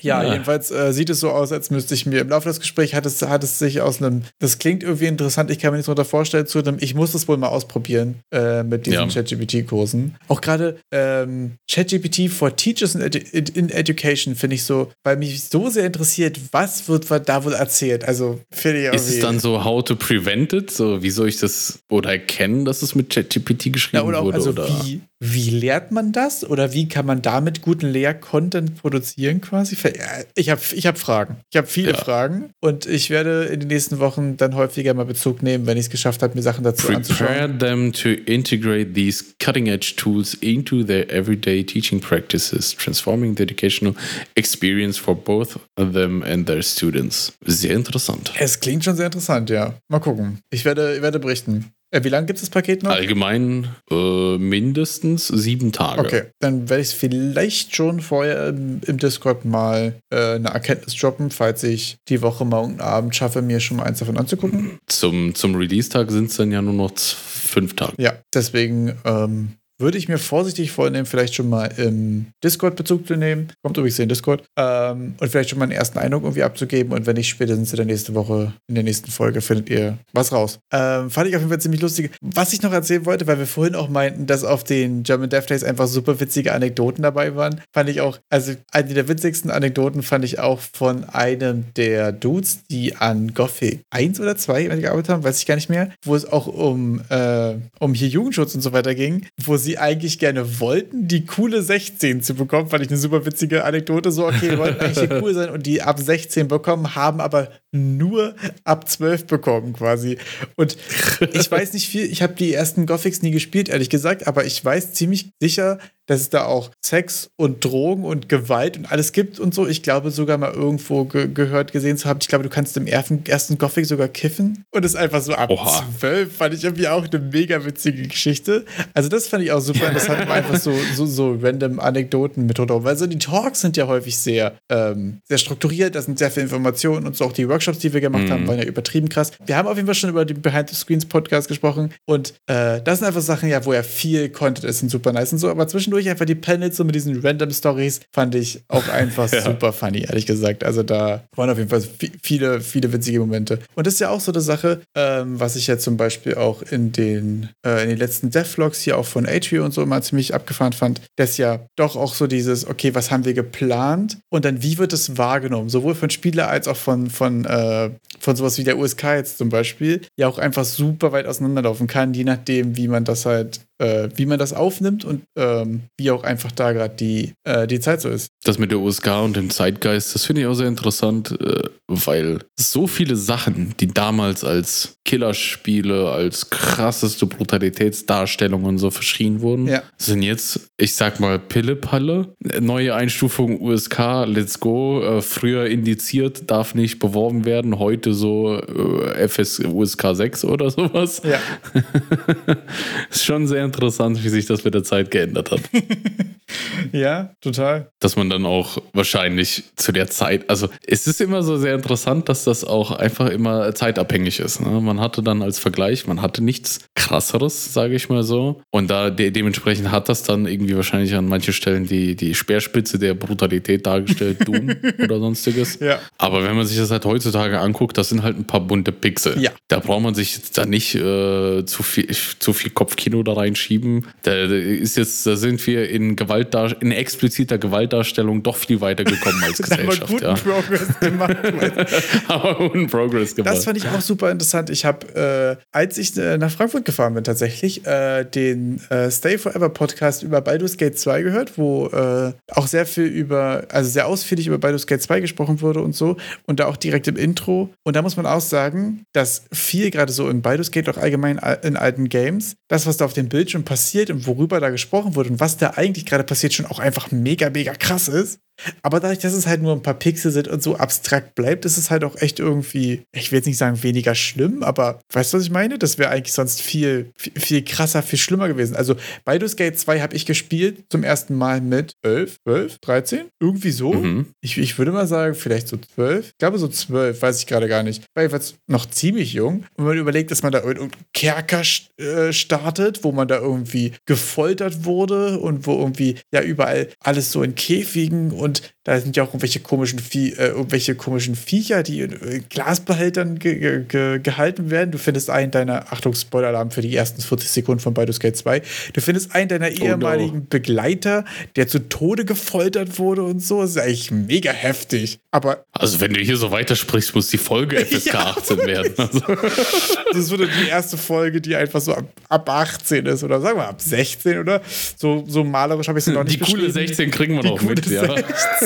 Ja, *laughs* Ja. jedenfalls äh, sieht es so aus, als müsste ich mir im Laufe des Gesprächs hat es, hat es sich aus einem, das klingt irgendwie interessant, ich kann mir nichts darunter vorstellen, zu einem, ich muss das wohl mal ausprobieren äh, mit diesen Ja. ChatGPT-Kursen. Auch gerade ähm, ChatGPT for Teachers in, Edu in Education finde ich so, weil mich so sehr interessiert, was wird da wohl erzählt. Also finde ich Ist es dann so how to prevent it? So, wie soll ich das oder erkennen, dass es mit ChatGPT geschrieben ja, oder auch, wurde? also oder? wie, wie lehrt man das? Oder wie kann man damit guten Lehr-Content produzieren quasi? Ja, Ich habe ich hab Fragen. Ich habe viele Ja. Fragen und ich werde in den nächsten Wochen dann häufiger mal Bezug nehmen, wenn ich es geschafft habe, mir Sachen dazu Prepare anzuschauen. them to integrate these cutting edge tools into their everyday teaching practices, transforming the educational experience for both them and their students. Sehr interessant. Es klingt schon sehr interessant, ja. Mal gucken. Ich werde, ich werde berichten. Äh, wie lange gibt es das Paket noch? Allgemein äh, mindestens sieben Tage. Okay, dann werde ich es vielleicht schon vorher im, im Discord mal äh, eine Erkenntnis droppen, falls ich die Woche mal irgendeinen Abend schaffe, mir schon mal eins davon anzugucken. Zum, zum Release-Tag sind es dann ja nur noch fünf Tage. Ja, deswegen ähm, würde ich mir vorsichtig vornehmen, vielleicht schon mal im Discord Bezug zu nehmen. Kommt übrigens in Discord. Ähm, und vielleicht schon mal einen ersten Eindruck irgendwie abzugeben. Und wenn nicht, spätestens in der nächsten Woche, in der nächsten Folge, findet ihr was raus. Ähm, fand ich auf jeden Fall ziemlich lustig. Was ich noch erzählen wollte, weil wir vorhin auch meinten, dass auf den German Death Days einfach super witzige Anekdoten dabei waren, fand ich auch, also eine der witzigsten Anekdoten fand ich auch von einem der Dudes, die an Gothic 1 oder 2 gearbeitet haben, weiß ich gar nicht mehr, wo es auch um, äh, um hier Jugendschutz und so weiter ging, wo sie eigentlich gerne wollten, die coole 16 zu bekommen, fand ich eine super witzige Anekdote. So, okay, wollten eigentlich hier cool sein und die ab 16 bekommen, haben aber nur ab 12 bekommen quasi. Und ich weiß nicht viel, ich habe die ersten Gothics nie gespielt, ehrlich gesagt, aber ich weiß ziemlich sicher, dass es da auch Sex und Drogen und Gewalt und alles gibt und so. Ich glaube sogar mal irgendwo ge gehört, gesehen zu haben. Ich glaube, du kannst im ersten, Gothic sogar kiffen. Und ist einfach so ab Oha. 12 fand ich irgendwie auch eine mega witzige Geschichte. Also das fand ich auch super interessant, einfach so, so, so random Anekdoten mit drauf. Weil so die Talks sind ja häufig sehr, ähm, sehr strukturiert, da sind sehr viele Informationen und so auch die Workshops, die wir gemacht Mhm. haben, waren ja übertrieben krass. Wir haben auf jeden Fall schon über den Behind the Screens Podcast gesprochen und äh, das sind einfach Sachen, ja, wo ja viel Content ist und super nice und so, aber zwischendurch einfach die Panels so mit diesen random Stories fand ich auch einfach *laughs* Ja. super funny, ehrlich gesagt. Also da waren auf jeden Fall vi- viele, viele witzige Momente. Und das ist ja auch so eine Sache, ähm, was ich ja zum Beispiel auch in den, äh, in den letzten Devlogs hier auch von HBO und so immer ziemlich abgefahren fand, dass ja doch auch so dieses, okay, was haben wir geplant und dann wie wird es wahrgenommen, sowohl von Spieler als auch von, von, äh, von sowas wie der USK jetzt zum Beispiel, ja auch einfach super weit auseinanderlaufen kann, je nachdem, wie man das halt, äh, wie man das aufnimmt und ähm, wie auch einfach da gerade die, äh, die Zeit so ist. Das mit der USK und dem Zeitgeist, das finde ich auch sehr interessant, äh, weil so viele Sachen, die damals als Killerspiele, als krasseste Brutalitätsdarstellungen und so verschrien wurden, Ja. sind jetzt, ich sag mal, Pillepalle. Neue Einstufung USK, let's go. Äh, früher indiziert, darf nicht beworben werden. Heute so äh, FS USK 6 oder sowas. Ja. *laughs* ist schon sehr interessant, wie sich das mit der Zeit geändert hat. *laughs* ja, total. Dass man dann auch wahrscheinlich zu der Zeit, also es ist immer so sehr interessant, dass das auch einfach immer zeitabhängig ist. Ne? Man hatte dann als Vergleich, man hatte nichts krasseres, sage ich mal so. Und da de dementsprechend hat das dann irgendwie wahrscheinlich an manchen Stellen die, die Speerspitze der Brutalität dargestellt, *laughs* Doom oder sonstiges. Ja. Aber wenn man sich das halt heutzutage anguckt, das sind halt ein paar bunte Pixel. Ja. Da braucht man sich jetzt da nicht äh, zu, viel, zu viel Kopfkino da reinschieben. Da, da ist jetzt, da sind wir in Gewaltdar in expliziter Gewaltdarstellung doch viel weiter gekommen als *laughs* Gesellschaft. guten ja. Progress gemacht. *laughs* Aber guten Progress gemacht. Das fand ich auch super interessant. Ich habe, äh, als ich äh, nach Frankfurt gefahren bin, tatsächlich äh, den äh, Stay Forever Podcast über Baldur's Gate 2 gehört, wo äh, auch sehr viel über, also sehr ausführlich über Baldur's Gate 2 gesprochen wurde und so. Und da auch direkt im Intro. Und da muss man auch sagen, dass viel gerade so in Baldur's Gate, auch allgemein in alten Games, das, was da auf dem Bildschirm passiert und worüber da gesprochen wird und was da eigentlich gerade passiert, schon auch einfach mega, mega krass ist. Aber dadurch, dass es halt nur ein paar Pixel sind und so abstrakt bleibt, ist es halt auch echt irgendwie, ich will jetzt nicht sagen weniger schlimm, aber weißt du, was ich meine? Das wäre eigentlich sonst viel, viel, viel, krasser, viel schlimmer gewesen. Also Baldur's Gate 2 habe ich gespielt zum ersten Mal mit 11, 12, 13, irgendwie so. Mhm. Ich, ich würde mal sagen, vielleicht so 12. Ich glaube so 12, weiß ich gerade gar nicht. Weil ich war noch ziemlich jung. Und man überlegt, dass man da irgendeinen Kerker äh, startet, wo man da irgendwie gefoltert wurde und wo irgendwie ja überall alles so in Käfigen und und da sind ja auch irgendwelche komischen, Vie äh, irgendwelche komischen Viecher, die in äh, Glasbehältern ge ge gehalten werden. Du findest einen deiner, Achtung, Spoiler-Alarm für die ersten 40 Sekunden von Baldur's Gate 2. Du findest einen deiner ehemaligen oh no. Begleiter, der zu Tode gefoltert wurde und so. Das ist eigentlich mega heftig. Aber. Also, wenn du hier so weitersprichst, muss die Folge *laughs* FSK ja. 18 werden. Also. *laughs* das wird die erste Folge, die einfach so ab, ab 18 ist oder sagen wir ab 16 oder so, so malerisch habe ich sie noch nicht Die coole 16 kriegen wir noch mit, ja.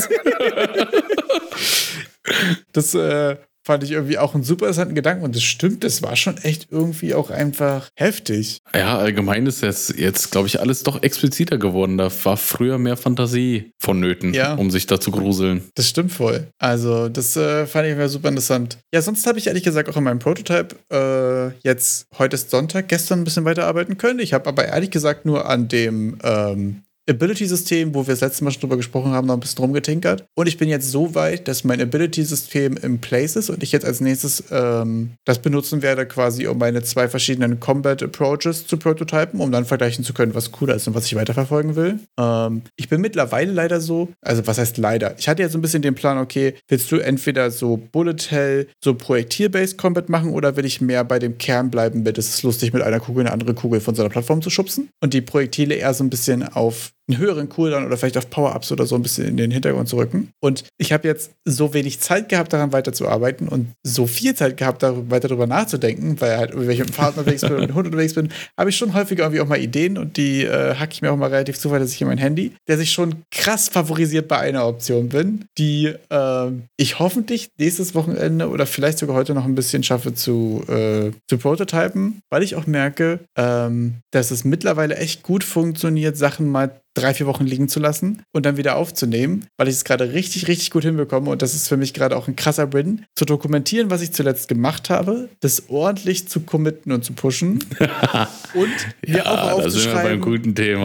*laughs* das äh, fand ich irgendwie auch einen super interessanten Gedanken und das stimmt, das war schon echt irgendwie auch einfach heftig. Ja, allgemein ist jetzt, jetzt glaube ich, alles doch expliziter geworden. Da war früher mehr Fantasie vonnöten, ja. um sich da zu gruseln. Das stimmt voll. Also, das äh, fand ich mir super interessant. Ja, sonst habe ich ehrlich gesagt auch in meinem Prototype äh, jetzt, heute ist Sonntag, gestern ein bisschen weiterarbeiten können. Ich habe aber ehrlich gesagt nur an dem ähm, Ability-System, wo wir das letzte Mal schon drüber gesprochen haben, noch ein bisschen rumgetinkert. Und ich bin jetzt so weit, dass mein Ability-System in place ist und ich jetzt als nächstes ähm, das benutzen werde, quasi um meine zwei verschiedenen Combat-Approaches zu prototypen, um dann vergleichen zu können, was cooler ist und was ich weiterverfolgen will. Ähm, ich bin mittlerweile leider so, also was heißt leider? Ich hatte jetzt so ein bisschen den Plan, okay, willst du entweder so Bullet Hell, so Projektil-Based Combat machen oder will ich mehr bei dem Kern bleiben mit, es ist lustig, mit einer Kugel eine andere Kugel von so einer Plattform zu schubsen und die Projektile eher so ein bisschen auf einen höheren Cooldown oder vielleicht auf Power-Ups oder so ein bisschen in den Hintergrund zu rücken. Und ich habe jetzt so wenig Zeit gehabt, daran weiterzuarbeiten und so viel Zeit gehabt, darüber, weiter darüber nachzudenken, weil halt wenn ich mit dem Fahrrad unterwegs bin und mit dem Hund unterwegs bin, habe ich schon häufiger irgendwie auch mal Ideen und die äh, hacke ich mir auch mal relativ zuverlässig in mein Handy, der sich schon krass favorisiert bei einer Option bin, die äh, ich hoffentlich nächstes Wochenende oder vielleicht sogar heute noch ein bisschen schaffe zu, äh, zu prototypen, weil ich auch merke, ähm, dass es mittlerweile echt gut funktioniert, Sachen mal drei, vier Wochen liegen zu lassen und dann wieder aufzunehmen, weil ich es gerade richtig, richtig gut hinbekomme und das ist für mich gerade auch ein krasser Win, zu dokumentieren, was ich zuletzt gemacht habe, das ordentlich zu committen und zu pushen *laughs* und mir ja, auch aufzuschreiben,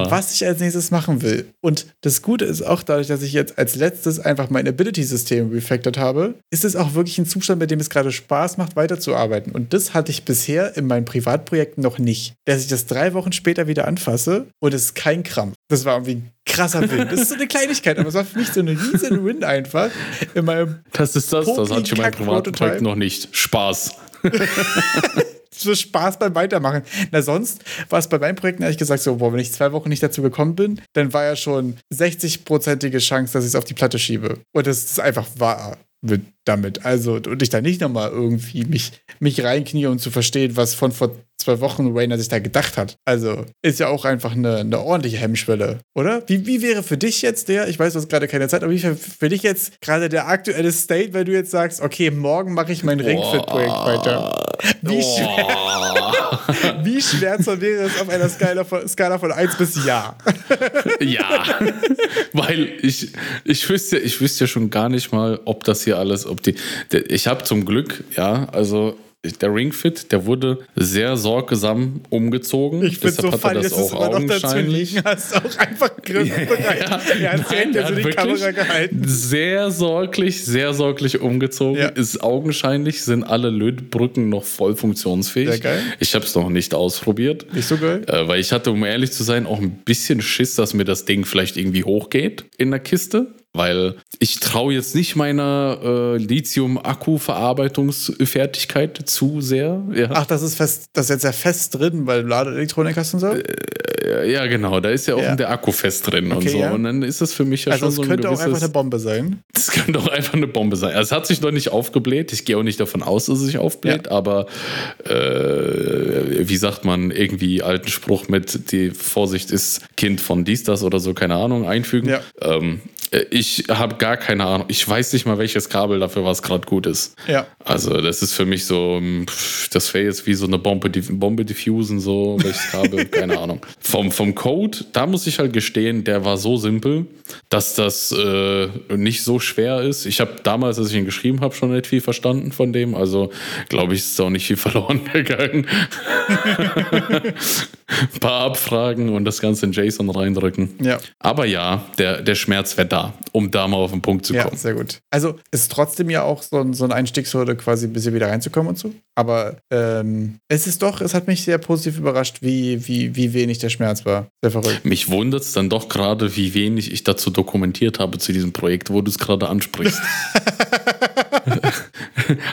was ich als nächstes machen will. Und das Gute ist auch dadurch, dass ich jetzt als letztes einfach mein Ability-System refactored habe, ist es auch wirklich ein Zustand, mit dem es gerade Spaß macht, weiterzuarbeiten. Und das hatte ich bisher in meinen Privatprojekten noch nicht. Dass ich das drei Wochen später wieder anfasse und es ist kein Krampf. Das war irgendwie ein krasser Win. Das ist so eine Kleinigkeit, aber es war für mich so eine riesen Win einfach in meinem. Das ist das, das hatte ich in meinem Privatprojekt noch nicht. Spaß. *laughs* so Spaß beim Weitermachen. Na, sonst war es bei meinen Projekten ehrlich gesagt so, boah, wenn ich zwei Wochen nicht dazu gekommen bin, dann war ja schon 60-prozentige Chance, dass ich es auf die Platte schiebe. Und das ist einfach wahr mit, damit. Also, und ich da nicht nochmal irgendwie mich, mich reinknie, um zu verstehen, was von vor zwei Wochen Rainer sich da gedacht hat. Also, ist ja auch einfach eine, eine ordentliche Hemmschwelle, oder? Wie, wie wäre für dich jetzt der, ich weiß, du hast gerade keine Zeit, aber wie wäre für dich jetzt gerade der aktuelle State, wenn du jetzt sagst, okay, morgen mache ich mein Ringfit-Projekt weiter? Wie schwer, *laughs* wie schwer wäre es auf einer Skala von, Skala von 1 bis Ja? ja, *laughs* weil ich, ich, wüsste, ich wüsste ja schon gar nicht mal, ob das hier alles, ob die, ich habe zum Glück, ja, also der Ringfit, der wurde sehr sorgsam umgezogen. Ich finde so funny, dass du es immer noch dazu liegen hast. Auch einfach griffbereit. ja, ja, erzählt, nein, so die Kamera gehalten. Sehr sorglich, sehr sorglich umgezogen. Ja. Ist augenscheinlich, sind alle Lötbrücken noch voll funktionsfähig. Sehr geil. Ich habe es noch nicht ausprobiert. Nicht so geil? Äh, weil ich hatte, um ehrlich zu sein, auch ein bisschen Schiss, dass mir das Ding vielleicht irgendwie hochgeht in der Kiste weil ich traue jetzt nicht meiner äh, Lithium-Akku-Verarbeitungsfertigkeit zu sehr. Ja. Ach, das ist fest, das ist jetzt ja fest drin, weil Ladeelektronik hast und so? Äh, ja, genau, da ist ja auch ja. der Akku fest drin okay, und so. Ja. Und dann ist das für mich ja also schon so ein könnte auch einfach eine Bombe sein. Das könnte auch einfach eine Bombe sein. Also es hat sich noch nicht aufgebläht. Ich gehe auch nicht davon aus, dass es sich aufbläht, aber äh, wie sagt man, irgendwie alten Spruch mit die Vorsicht ist Kind von dies, das oder so, keine Ahnung, einfügen. Ähm, äh, ich habe gar keine Ahnung. Ich weiß nicht mal, welches Kabel dafür was gerade gut ist. Ja. Also, das ist für mich so, hm, das wäre jetzt wie so eine Bombe, Bombe diffusen, so, welches Kabel, *laughs* keine Ahnung. Vom, vom Code, da muss ich halt gestehen, der war so simpel, dass das äh, nicht so schwer ist. Ich habe damals, als ich ihn geschrieben habe, schon nicht viel verstanden von dem. Also, glaube ich, ist auch nicht viel *laughs* verloren gegangen. *laughs* Ein *laughs* paar Abfragen und das Ganze in JSON reindrücken. Ja. Aber ja, der, der Schmerz wäre da, um da mal auf den Punkt zu kommen. Ja, sehr gut. Also ist trotzdem ja auch so, so ein Einstiegshürde, quasi ein bisschen wieder reinzukommen und so. Aber ähm, es ist doch, es hat mich sehr positiv überrascht, wie, wie, wie wenig der Schmerz war. Sehr verrückt. Mich wundert es dann doch gerade, wie wenig ich dazu dokumentiert habe zu diesem Projekt, wo du es gerade ansprichst. *laughs*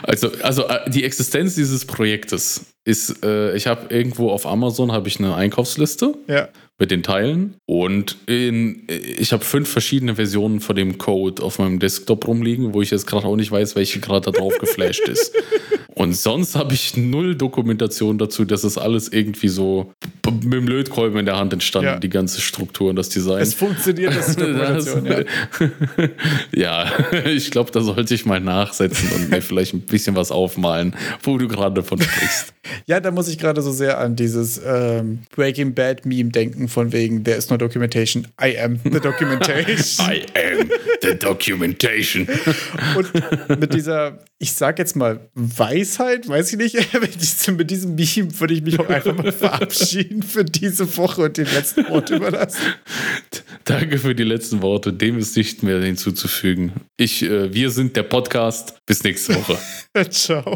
also, also äh, die Existenz dieses Projektes ist, äh, ich habe irgendwo auf Amazon habe ich eine Einkaufsliste ja. Mit den Teilen und in, ich habe fünf verschiedene Versionen von dem Code auf meinem Desktop rumliegen, wo ich jetzt gerade auch nicht weiß, welche gerade da drauf geflasht ist. Und sonst habe ich null Dokumentation dazu, dass es alles irgendwie so mit dem Lötkolben in der Hand entstanden, ja. die ganze Struktur und das Design. Es funktioniert, das ist Dokumentation, ja. *laughs* ja, ich glaube, da sollte ich mal nachsetzen und mir vielleicht ein bisschen was aufmalen, wo du gerade davon sprichst. *laughs* Ja, da muss ich gerade so sehr an dieses ähm, Breaking Bad Meme denken, von wegen, there is no documentation, I am the documentation. *laughs* I am the documentation. und mit dieser, ich sag jetzt mal, Weisheit, weiß ich nicht, *laughs* mit diesem Meme würde ich mich auch einfach mal *laughs* verabschieden für diese Woche und den letzten Wort überlassen. Danke für die letzten Worte. Dem ist nicht mehr hinzuzufügen. Ich, äh, wir sind der Podcast. Bis nächste Woche. Ciao.